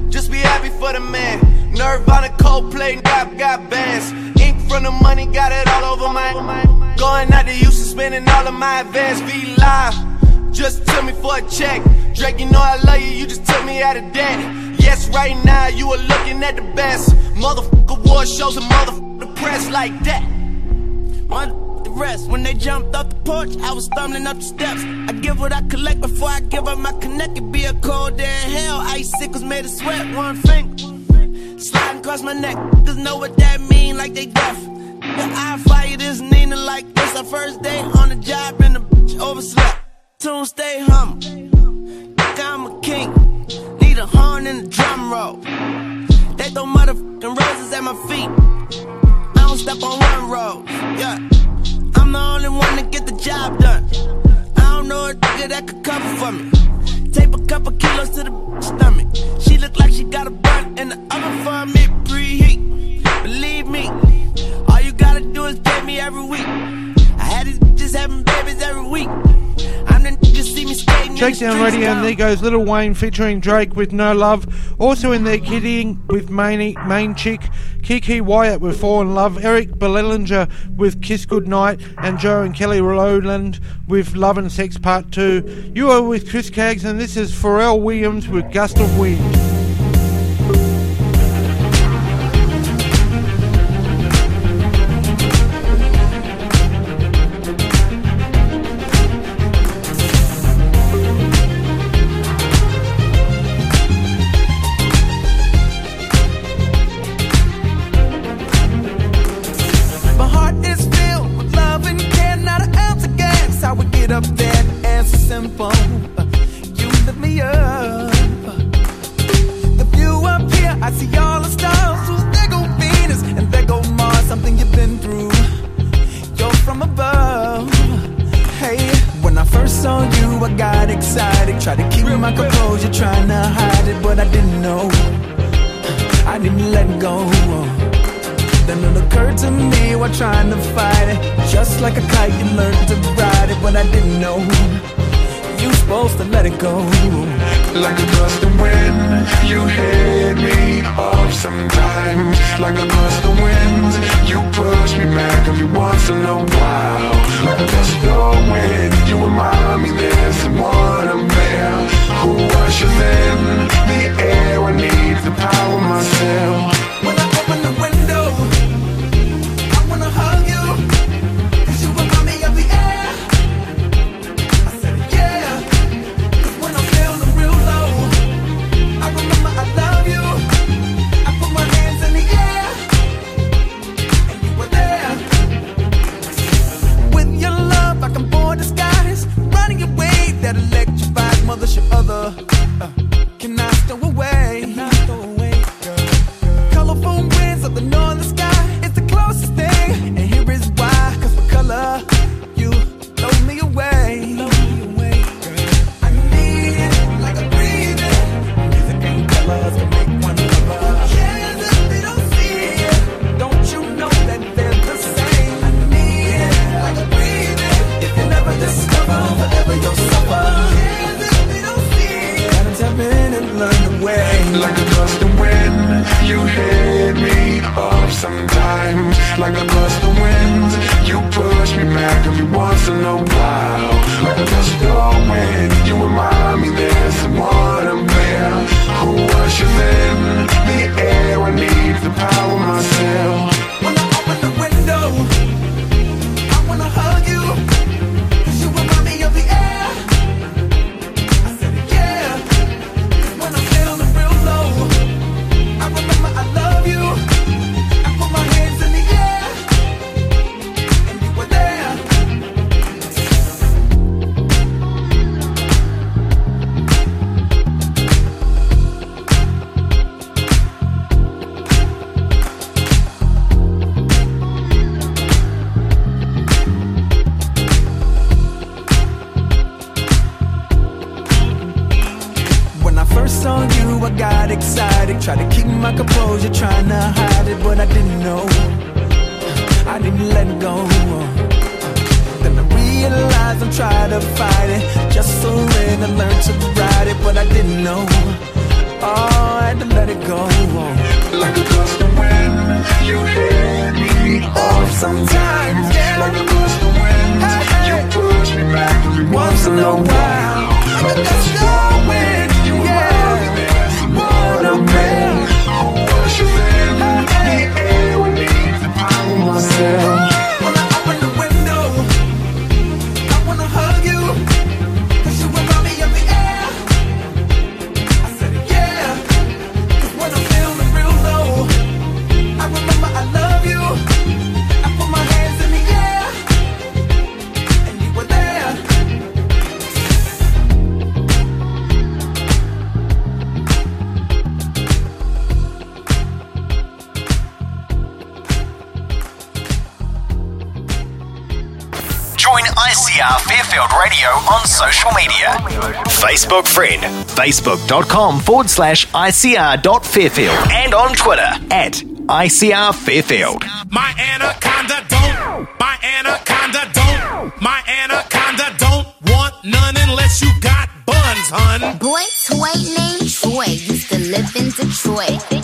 Just be happy for the man. Nirvana, Coldplay, rap got bands. Ink from the money, got it all over my. Going out to Houston, spending all of my advance. V live. Just tell me for a check. Drake, you know I love you, you just took me out of debt. Yes, right now you are looking at the best. Motherfucker award shows and motherfucker press like that. One the rest. When they jumped off the porch, I was stumbling up the steps. I give what I collect before I give up my connect. It be a cold day in hell. Icicles made of sweat, one finger. Sliding across my neck. Cause know what that mean, like they deaf. The I fire this Nina like this. Our first day on the job and the bitch overslept. Tune stay hum. Think I'm a king. Need a horn and a drum roll. They throw motherfucking roses at my feet. I don't step on one road. Yeah. I'm the only one to get the job done. I don't know a nigga that could cover for me. Tape a couple kilos to the stomach. She look like she got a bun in the oven for a mid preheat. Believe me, all you gotta do is pay me every week. I had these bitches having babies every week. Shakedown Radio, and there goes Lil Wayne featuring Drake with No Love. Also in there, Kid Ink with main, main chick Keke Wyatt with Fall in Love, Eric Bellinger with Kiss Goodnight, and Joe and Kelly Rowland with Love and Sex Part 2. You are with Chris Caggs, and this is Pharrell Williams with Gust of Wind. my composure, trying to hide it, but I didn't know. I didn't let go. Then I realized I'm trying to fight it. Just so surrender, I learn to ride it, but I didn't know. Oh, I had to let it go. Like a gust of wind, you hit me off sometimes. Yeah. Like a gust of wind, hey, hey. you push me back once in a while. But that's the wind. girl. Sheffield Radio on social media. Facebook friend, facebook.com forward slash ICR.Fairfield. And on Twitter at ICR Fairfield. My anaconda don't, my anaconda don't, my anaconda don't want none unless you got buns, hun. Boy, Toy named Troy used to live in Detroit.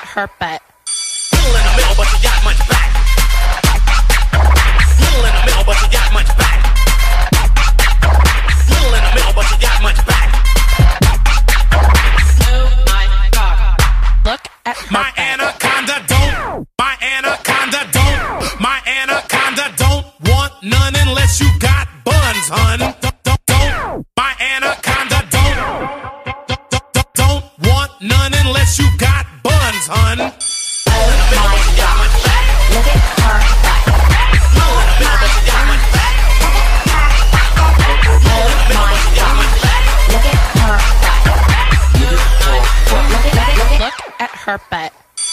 At her butt. Little in the middle, but you got much back. Little in the middle, but you got much back. Little in the middle, but you got much back. Oh Look at her My anaconda don't. My anaconda don't. My anaconda don't want none unless you got buns, hun.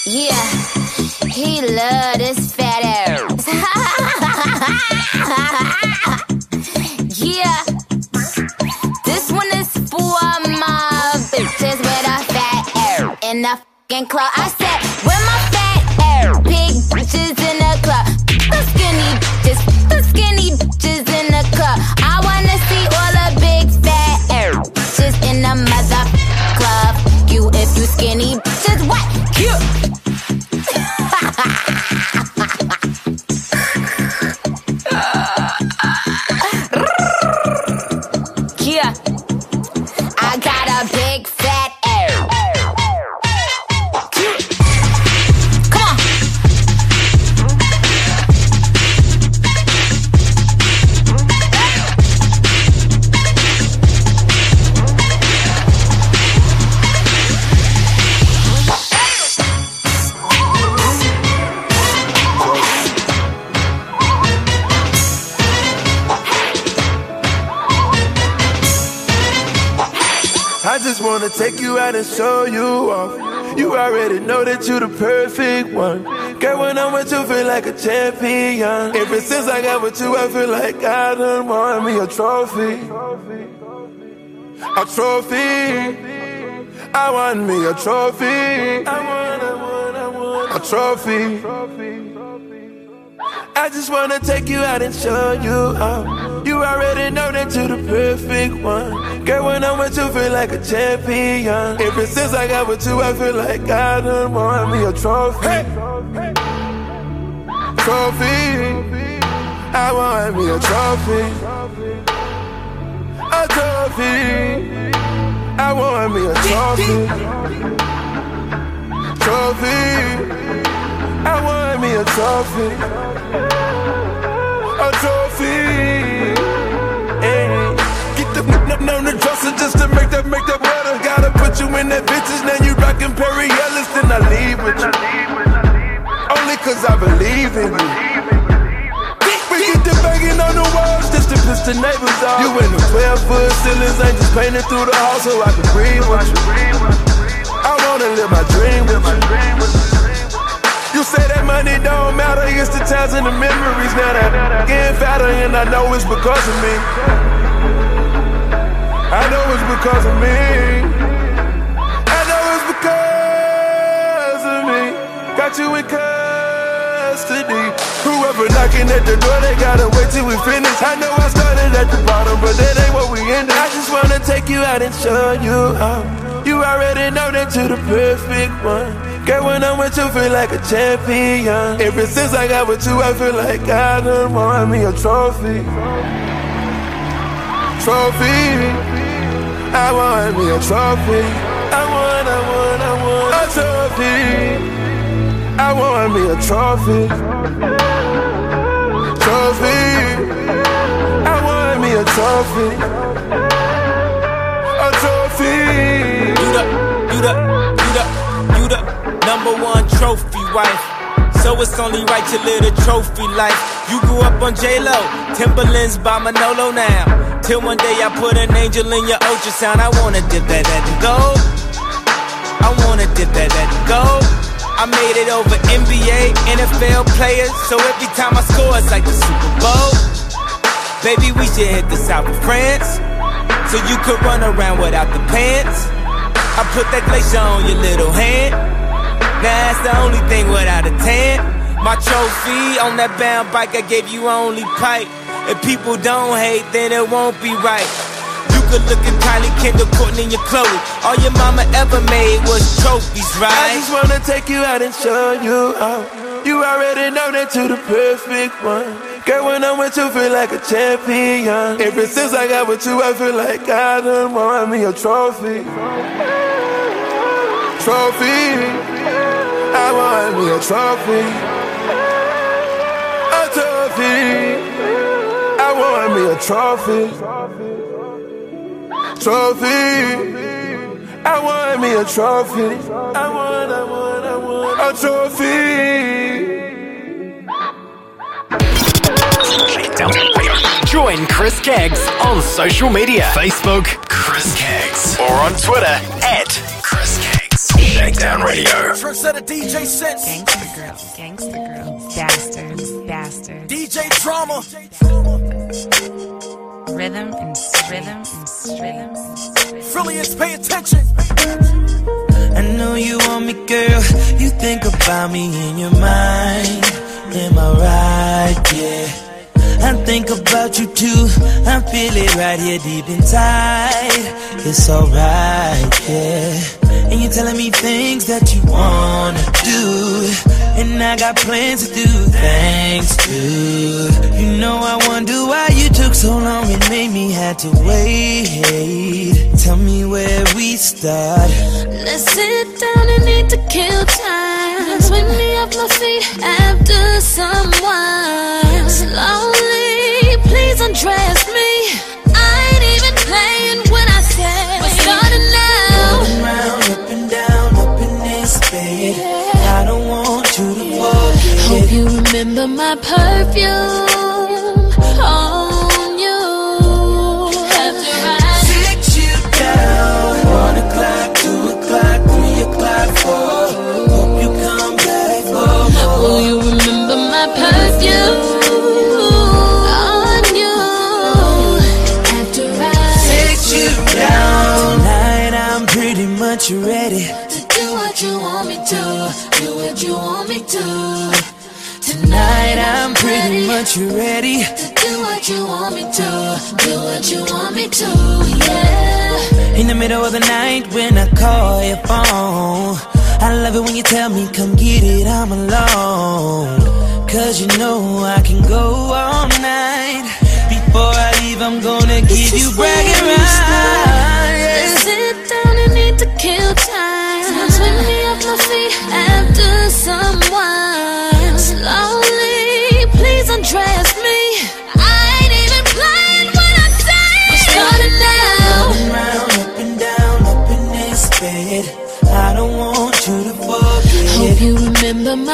Yeah, he love this fat ass. yeah, this one is for my bitches with a fat ass in the fucking club. I said, wanna take you out and show you off. You already know that you the perfect one. Girl, when I'm with you, feel like a champion. Ever since I got with you, I feel like I done won me a trophy. A trophy. I want me a trophy. I want, I want, I want a trophy. I just wanna take you out and show you off. You already know that you're the perfect one. Girl, when I'm with you, feel like a champion. Ever since I got with you, I feel like I done won me a trophy. Trophy. I want me a trophy. A trophy. I want me a trophy. Trophy. I want me a trophy. A trophy. Hey. Get the n- on the dresser just to make that make that better. Gotta put you in that bitches. Now you rockin' Perry Ellis, then I leave with you. Only cause I believe in you. We get the banging on the walls just to piss the neighbors off. You in the 12 foot ceilings, ain't just painted through the house so I can breathe with you. I wanna live my dream with you. You say that money don't matter, it's the times and the memories. Now that getting fatter, and I know it's because of me. I know it's because of me. I know it's because of me. got you in custody. Whoever knocking at the door, they gotta wait till we finish. I know I started at the bottom, but that ain't what we ended. I just wanna take you out and show you how. You already know that you're the perfect one. Girl, when I'm with you, feel like a champion. Ever since I got with you, I feel like I done won me a trophy. Trophy. I want me a trophy. I want, I want, I want a trophy. I want me a trophy. Trophy. I want me a trophy. A trophy. You the, you the, you the number one trophy wife. So it's only right you live the trophy life. You grew up on J-Lo, Timberlands by Manolo now. Till one day I put an angel in your ultrasound. I wanna dip that at the gold. I wanna dip that at the gold. I made it over NBA, NFL players. So every time I score, it's like the Super Bowl. Baby, we should hit the south of France. So you could run around without the pants. I put that glacier on your little hand. Now that's the only thing without a tan. My trophy on that bound bike, I gave you only pipe. If people don't hate, then it won't be right. You could look at Kylie Kendall, Courtney, and your Khloe. All your mama ever made was trophies, right? I just wanna take you out and show you out. You already know that you're the perfect one. Girl, when I'm with you, feel like a champion. Ever since I got with you, I feel like I done won me a trophy. Trophy. I want me a trophy. A trophy. I want me a trophy. Trophy. I want me a trophy. I want, I want, I want a trophy. Join Chris Caggs on social media Facebook, Chris Caggs, or on Twitter at Chris Caggs. Shakedown Radio. First set of DJ sets. Gangsta girls, gangsta girls, bastards, bastards. DJ drama. Rhythm and rhythm and rhythm. Brilliance, pay attention. I know you want me, girl. You think about me in your mind. Am I right? Yeah. I think about you too. I feel it right here deep inside. It's alright, yeah. And you're telling me things that you wanna do. And I got plans to do things too. You know, I wonder why you took so long and made me had to wait. Tell me where we start. Let's sit down and need to kill time. Swing me off my feet after someone. Slowly, please undress me. Remember my perfume on you. After I Sit you down. One o'clock, two o'clock, three o'clock, four. Hope you come back for more. Will you remember my perfume on you? After I Sit you down. Tonight I'm pretty much ready. to do what you want me to, do what you want me to. Tonight I'm pretty much ready. To do what you want me to, do what you want me to, yeah. In the middle of the night when I call your phone. I love it when you tell me, come get it, I'm alone. Cause you know I can go all night. Before I leave, I'm gonna give you bragging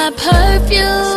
my perfume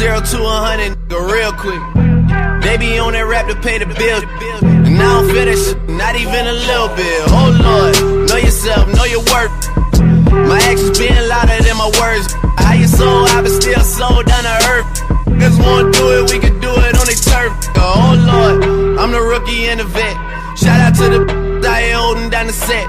zero to a hundred nigga, real quick. They be on that rap to pay the bill. And I don't feel that shit, not even a little bit. Oh Lord, know yourself, know your worth. My actions being louder than my words. How you sold, I been still sold down to earth. Niggas wanna do it, we can do it on the turf. Oh Lord, I'm the rookie and the vet. Shout out to the here holding down the set.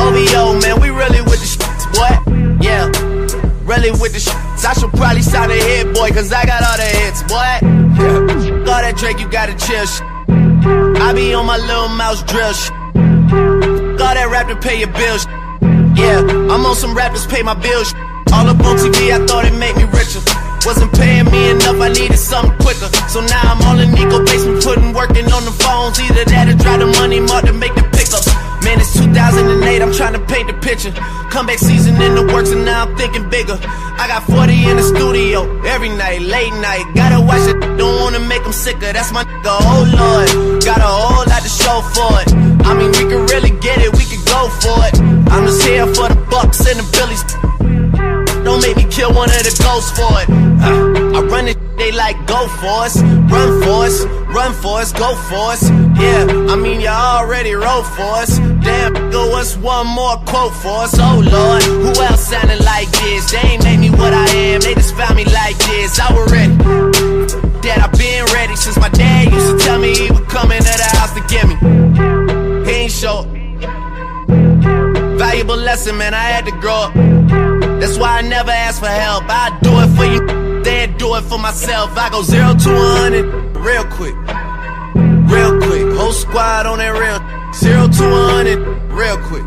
OVO, man, we really with the shits, boy. Yeah, really with the shits. I should probably sign a hit, boy, cause I got all the hits, boy. Yeah, all that Drake, you gotta chill, shit. I be on my little mouse drill, shit. All that rap to pay your bills. Yeah, I'm on some rappers pay my bills. All up on TV, I thought it made me richer. Wasn't paying me enough, I needed something quicker. So now I'm all in Nico basement, putting working on the phones. Either that or drive the money mark to make the pickups. Man, it's 2008, I'm trying to paint the picture. Comeback season in the works, and now I'm thinking bigger. I got 40 in the studio every night, late night. Gotta watch it, don't wanna make them sicker. That's my nigga, oh lord. Got a whole lot to show for it. I mean, we can really get it, we can go for it. I'm just here for the bucks and the billies. Me kill one of the ghosts for it. Uh, I run it, they like go for us, run for us, run for us, go for us. Yeah, I mean you already wrote for us. Damn, go us one more quote for us? Oh Lord, who else sounded like this? They ain't made me what I am, they just found me like this. I was ready. That I've been ready since my dad used to tell me he would come into the house to get me. He ain't show. Valuable lesson, man, I had to grow up. That's why I never ask for help. I do it for you, then do it for myself. I go zero to hundred real quick, real quick. Whole squad on that real zero to hundred real quick,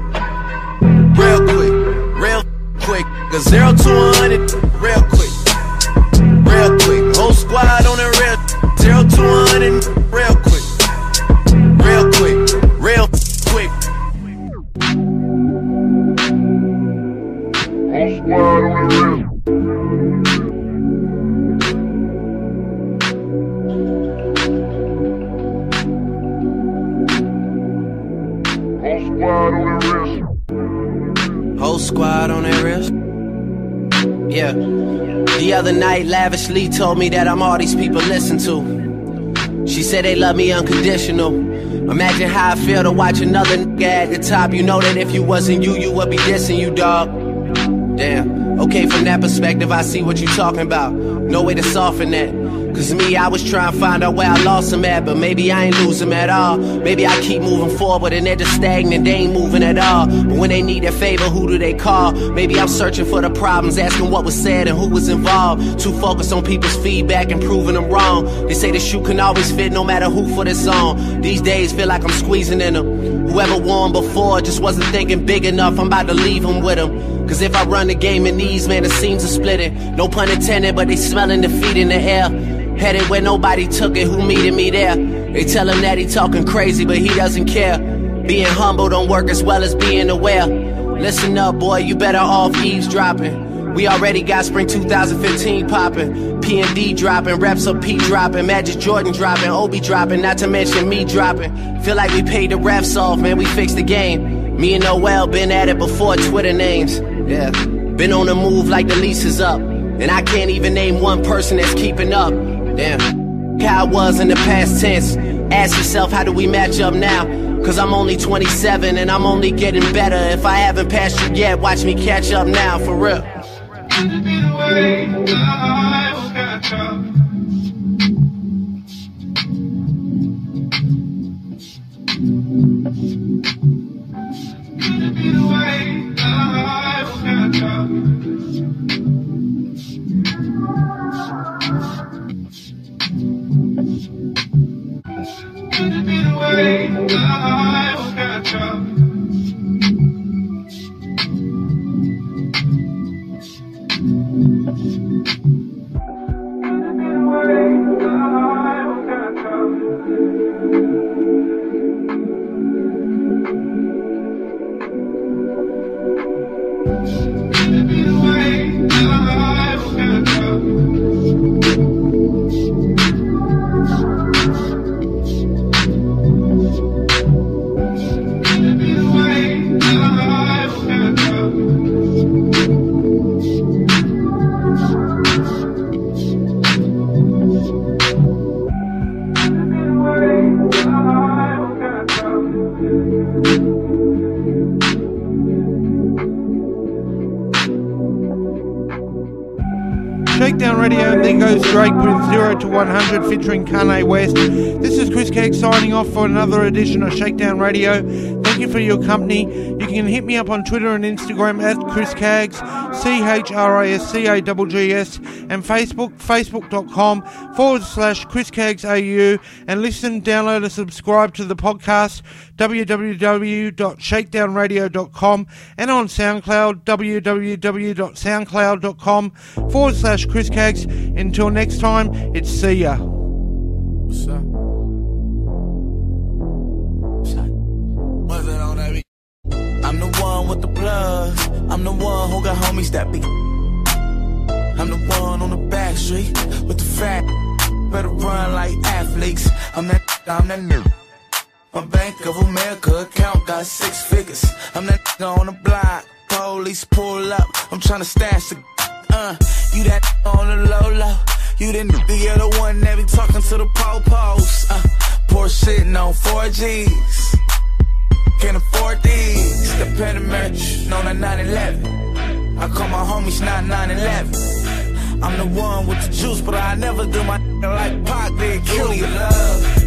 real quick, real quick. Go zero to hundred real quick, real quick. Whole squad night, lavishly told me that I'm all these people listen to. She said they love me unconditional. Imagine how I feel to watch another nigga at the top. You know that if you wasn't you, you would be dissing you, dog. Damn. Okay, from that perspective, I see what you talking about. No way to soften that. Cause me, I was trying to find out where I lost him at, but maybe I ain't lose him at all. Maybe I keep moving forward and they're just stagnant, they ain't moving at all. But when they need a favor, who do they call? Maybe I'm searching for the problems, asking what was said and who was involved. Too focused on people's feedback and proving them wrong. They say the shoe can always fit no matter who for the song. These days feel like I'm squeezing in them. Whoever won before just wasn't thinking big enough, I'm about to leave him with him. Cause if I run the game in these, man, the seams are splitting. No pun intended, but they smelling defeat in the air. Headed where nobody took it, who meeted me there? They tell him that he talking crazy, but he doesn't care. Being humble don't work as well as being aware. Listen up, boy, you better off eavesdropping. We already got spring 2015 popping. P and D dropping, reps of P dropping, Majid Jordan dropping, Obi dropping, not to mention me dropping. Feel like we paid the refs off, man. We fixed the game. Me and Noel been at it before Twitter names. Yeah, been on the move like the lease is up, and I can't even name one person that's keeping up. Damn, how I was in the past tense. Ask yourself, how do we match up now? Cause I'm only 27 and I'm only getting better. If I haven't passed you yet, watch me catch up now, for real. Goes Drake with 0 to 100 featuring Kanye West. This is Chris Caggs signing off for another edition of Shakedown Radio. You for your company. You can hit me up on Twitter and Instagram at Chris Caggs, C H R I S C A G G S, and Facebook, facebook.com forward slash Chris Caggs AU, and listen, download, and subscribe to the podcast, www.shakedownradio.com, and on SoundCloud, www.soundcloud.com forward slash Chris Caggs. Until next time, it's see ya. What's up? I'm the one with the plug. I'm the one who got homies that be. I'm the one on the back street with the fat. Better run like athletes. I'm that. I'm that nigga. My Bank of America account got six figures. I'm that on the block. Police pull up. I'm tryna stash the. Uh, you that on the low low. You the the one that be talking to the po-pos. Uh, poor shitting on 4Gs. Can't afford these. The Panamericans, no, not 911. I call my homies not 911. I'm the one with the juice, but I never do my like Pac did. Kill your love.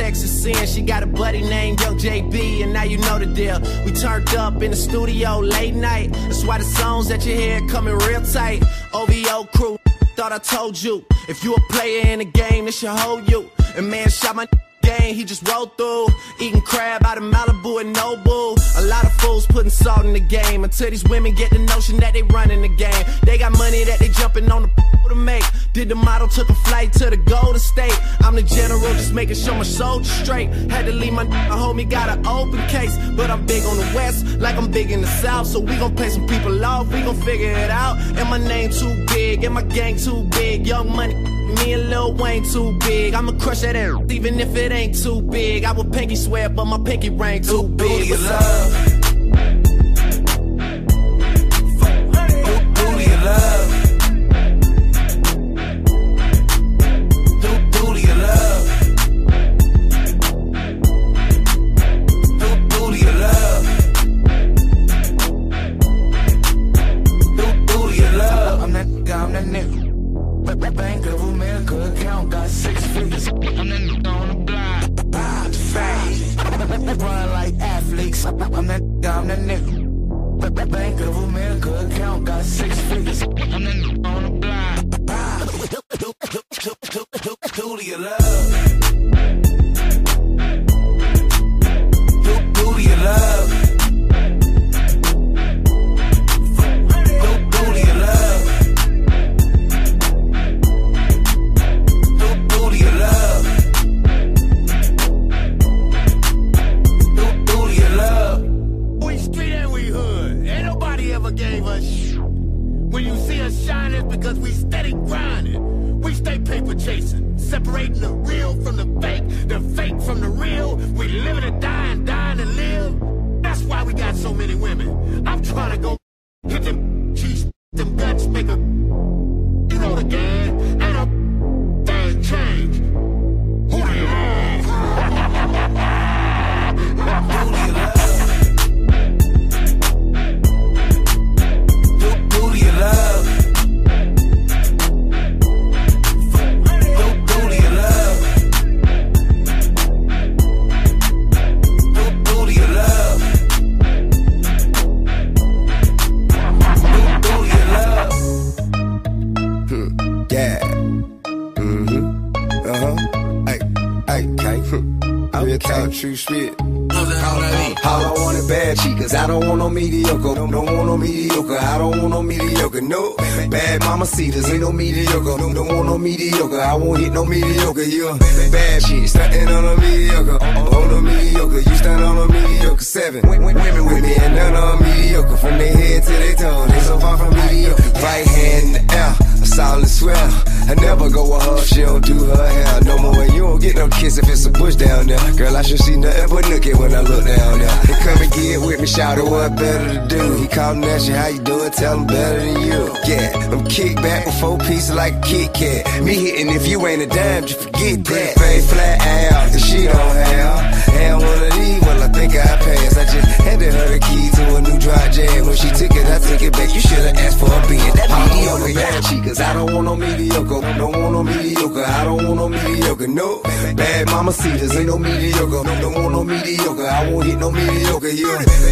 Texas Sin. She got a buddy named Young JB, and now you know the deal. We turned up in the studio late night. That's why the songs that you hear coming real tight. OVO crew, thought I told you. If you a player in the game, this should hold you. And man shot my he just rolled through. Eating crab out of Malibu and Nobu. A lot of fools putting salt in the game until these women get the notion that they running the game. They got money that they jumping on the to make. Did the model, took a flight to the Golden State. I'm the general, just making sure my soldiers straight. Had to leave my homie, got an open case. But I'm big on the west, like I'm big in the south. So we gon' pay some people off, we gon' figure it out. And my name too big, and my gang too big. Young money. Me and Lil Wayne too big. I'ma crush that air, even if it ain't too big. I would pinky swear, but my pinky ring too big. you love? Run like athletes. I'm that nigga, I'm that nigga. Bank of America account got six figures. I'm that on the block. Who do you love? cause we steady grinding. We stay paper chasing, separating the real from the fake, the fake from the real. We living and die dying to live. That's why we got so many women. I'm trying to go hit them cheese, them guts, make a, you know the game. Kiss if it's a bush down there. Girl, I should see nothing but nookie when I look down there. They come and get with me, shout it, what better to do? He callin' at you, how you doing? Tell him better than you. Yeah, I'm kick back with four pieces like a Kit Kat. Me hitting if you ain't a dime, just forget that. Fade flat out, that she don't have. One of these, well, I think I passed. I just handed her the key to a new dry jam. When she took it, I took it back. You should've asked for a being that mediocre. Bad chicas, I don't want no mediocre. Don't want no mediocre. I don't want no mediocre. No bad mama cedars, ain't no mediocre. Don't, want no mediocre. I won't hit no mediocre. You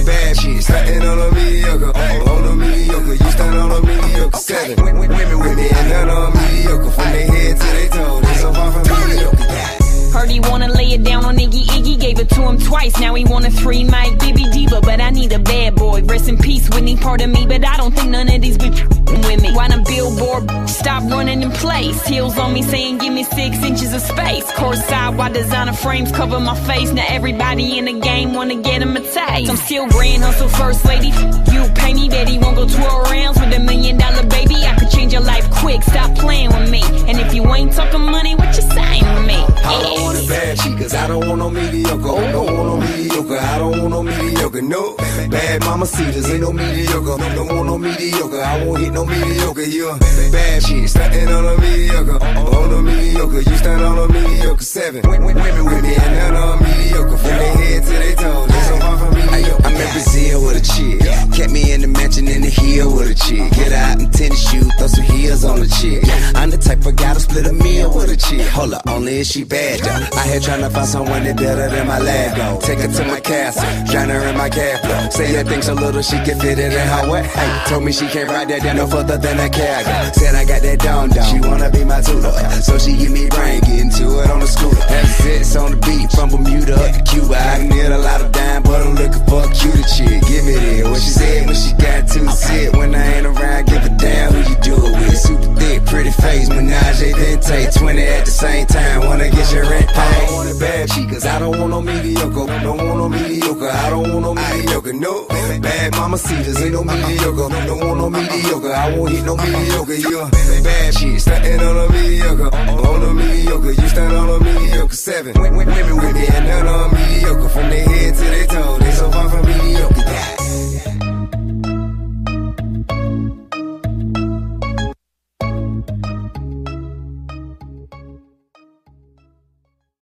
bad shit, stunting on a mediocre. On a mediocre, you stand on a mediocre. Seven women with me and none 'em mediocre. From their head to their toe, they so far from mediocre. Heard he wanna lay it down on Iggy Iggy, gave it to him twice. Now he want a three mic Biggie Diva, but I need a bad boy. Rest in peace, Whitney, part of me, but I don't think none of these bitch with me. Why the billboard stop running in place? Heels on me saying give me six inches of space. Course side, why designer frames cover my face? Now everybody in the game wanna get him a taste. I'm still grand hustle first lady. You pay me, he won't go 12 rounds with a million dollar baby. I could change your life quick, stop playing with me. And if you ain't talking money, what you saying to me? I want is bad chicas. I don't want no mediocre. Don't want no mediocre. I don't want no mediocre. No bad mamacitas. Ain't no mediocre. Don't want no mediocre. I won't hit no mediocre. You a bad shit. Stunting on a mediocre. On a mediocre. You stand on a mediocre. Seven women with me and none 'em mediocre. From their head to their toes. They so far from mediocre. I'm in Brazil with a chick. Kept me in the mansion in the hill with a chick. Get out in tennis shoes. Throw some heels on the chick. I'm the type of guy to split a meal with a chick. Hold up, only if she bad though. I here trying to find someone that better than my lab though. Take her to my castle, drown her in my cab. Say that thing so little she can fit it in her way. Hey, told me she can't ride that down no further than a cab. Said I got that down down. She wanna be my tutor, so she give me brain, get into it on the scooter. Sits on the beat from Bermuda up to Cuba. I hit a lot of dime, but I'm looking for a cuter chick. Give me that. What she said when she got to sit. When I ain't around, give a damn who you do it with. Super thick, pretty face, menage a take 20 at the same time. Wanna get your rent paid. I don't want it bad chicas. I don't want no mediocre. Don't want no mediocre. I don't want no mediocre. No bad mamacitas. Ain't no mediocre. Don't want no mediocre. I won't hit no mediocre. You bad shit, stuntin' on a mediocre. On a mediocre, you stand on a mediocre. Seven women with me and none on mediocre. From their head to their toe, they so far from mediocre. Yeah.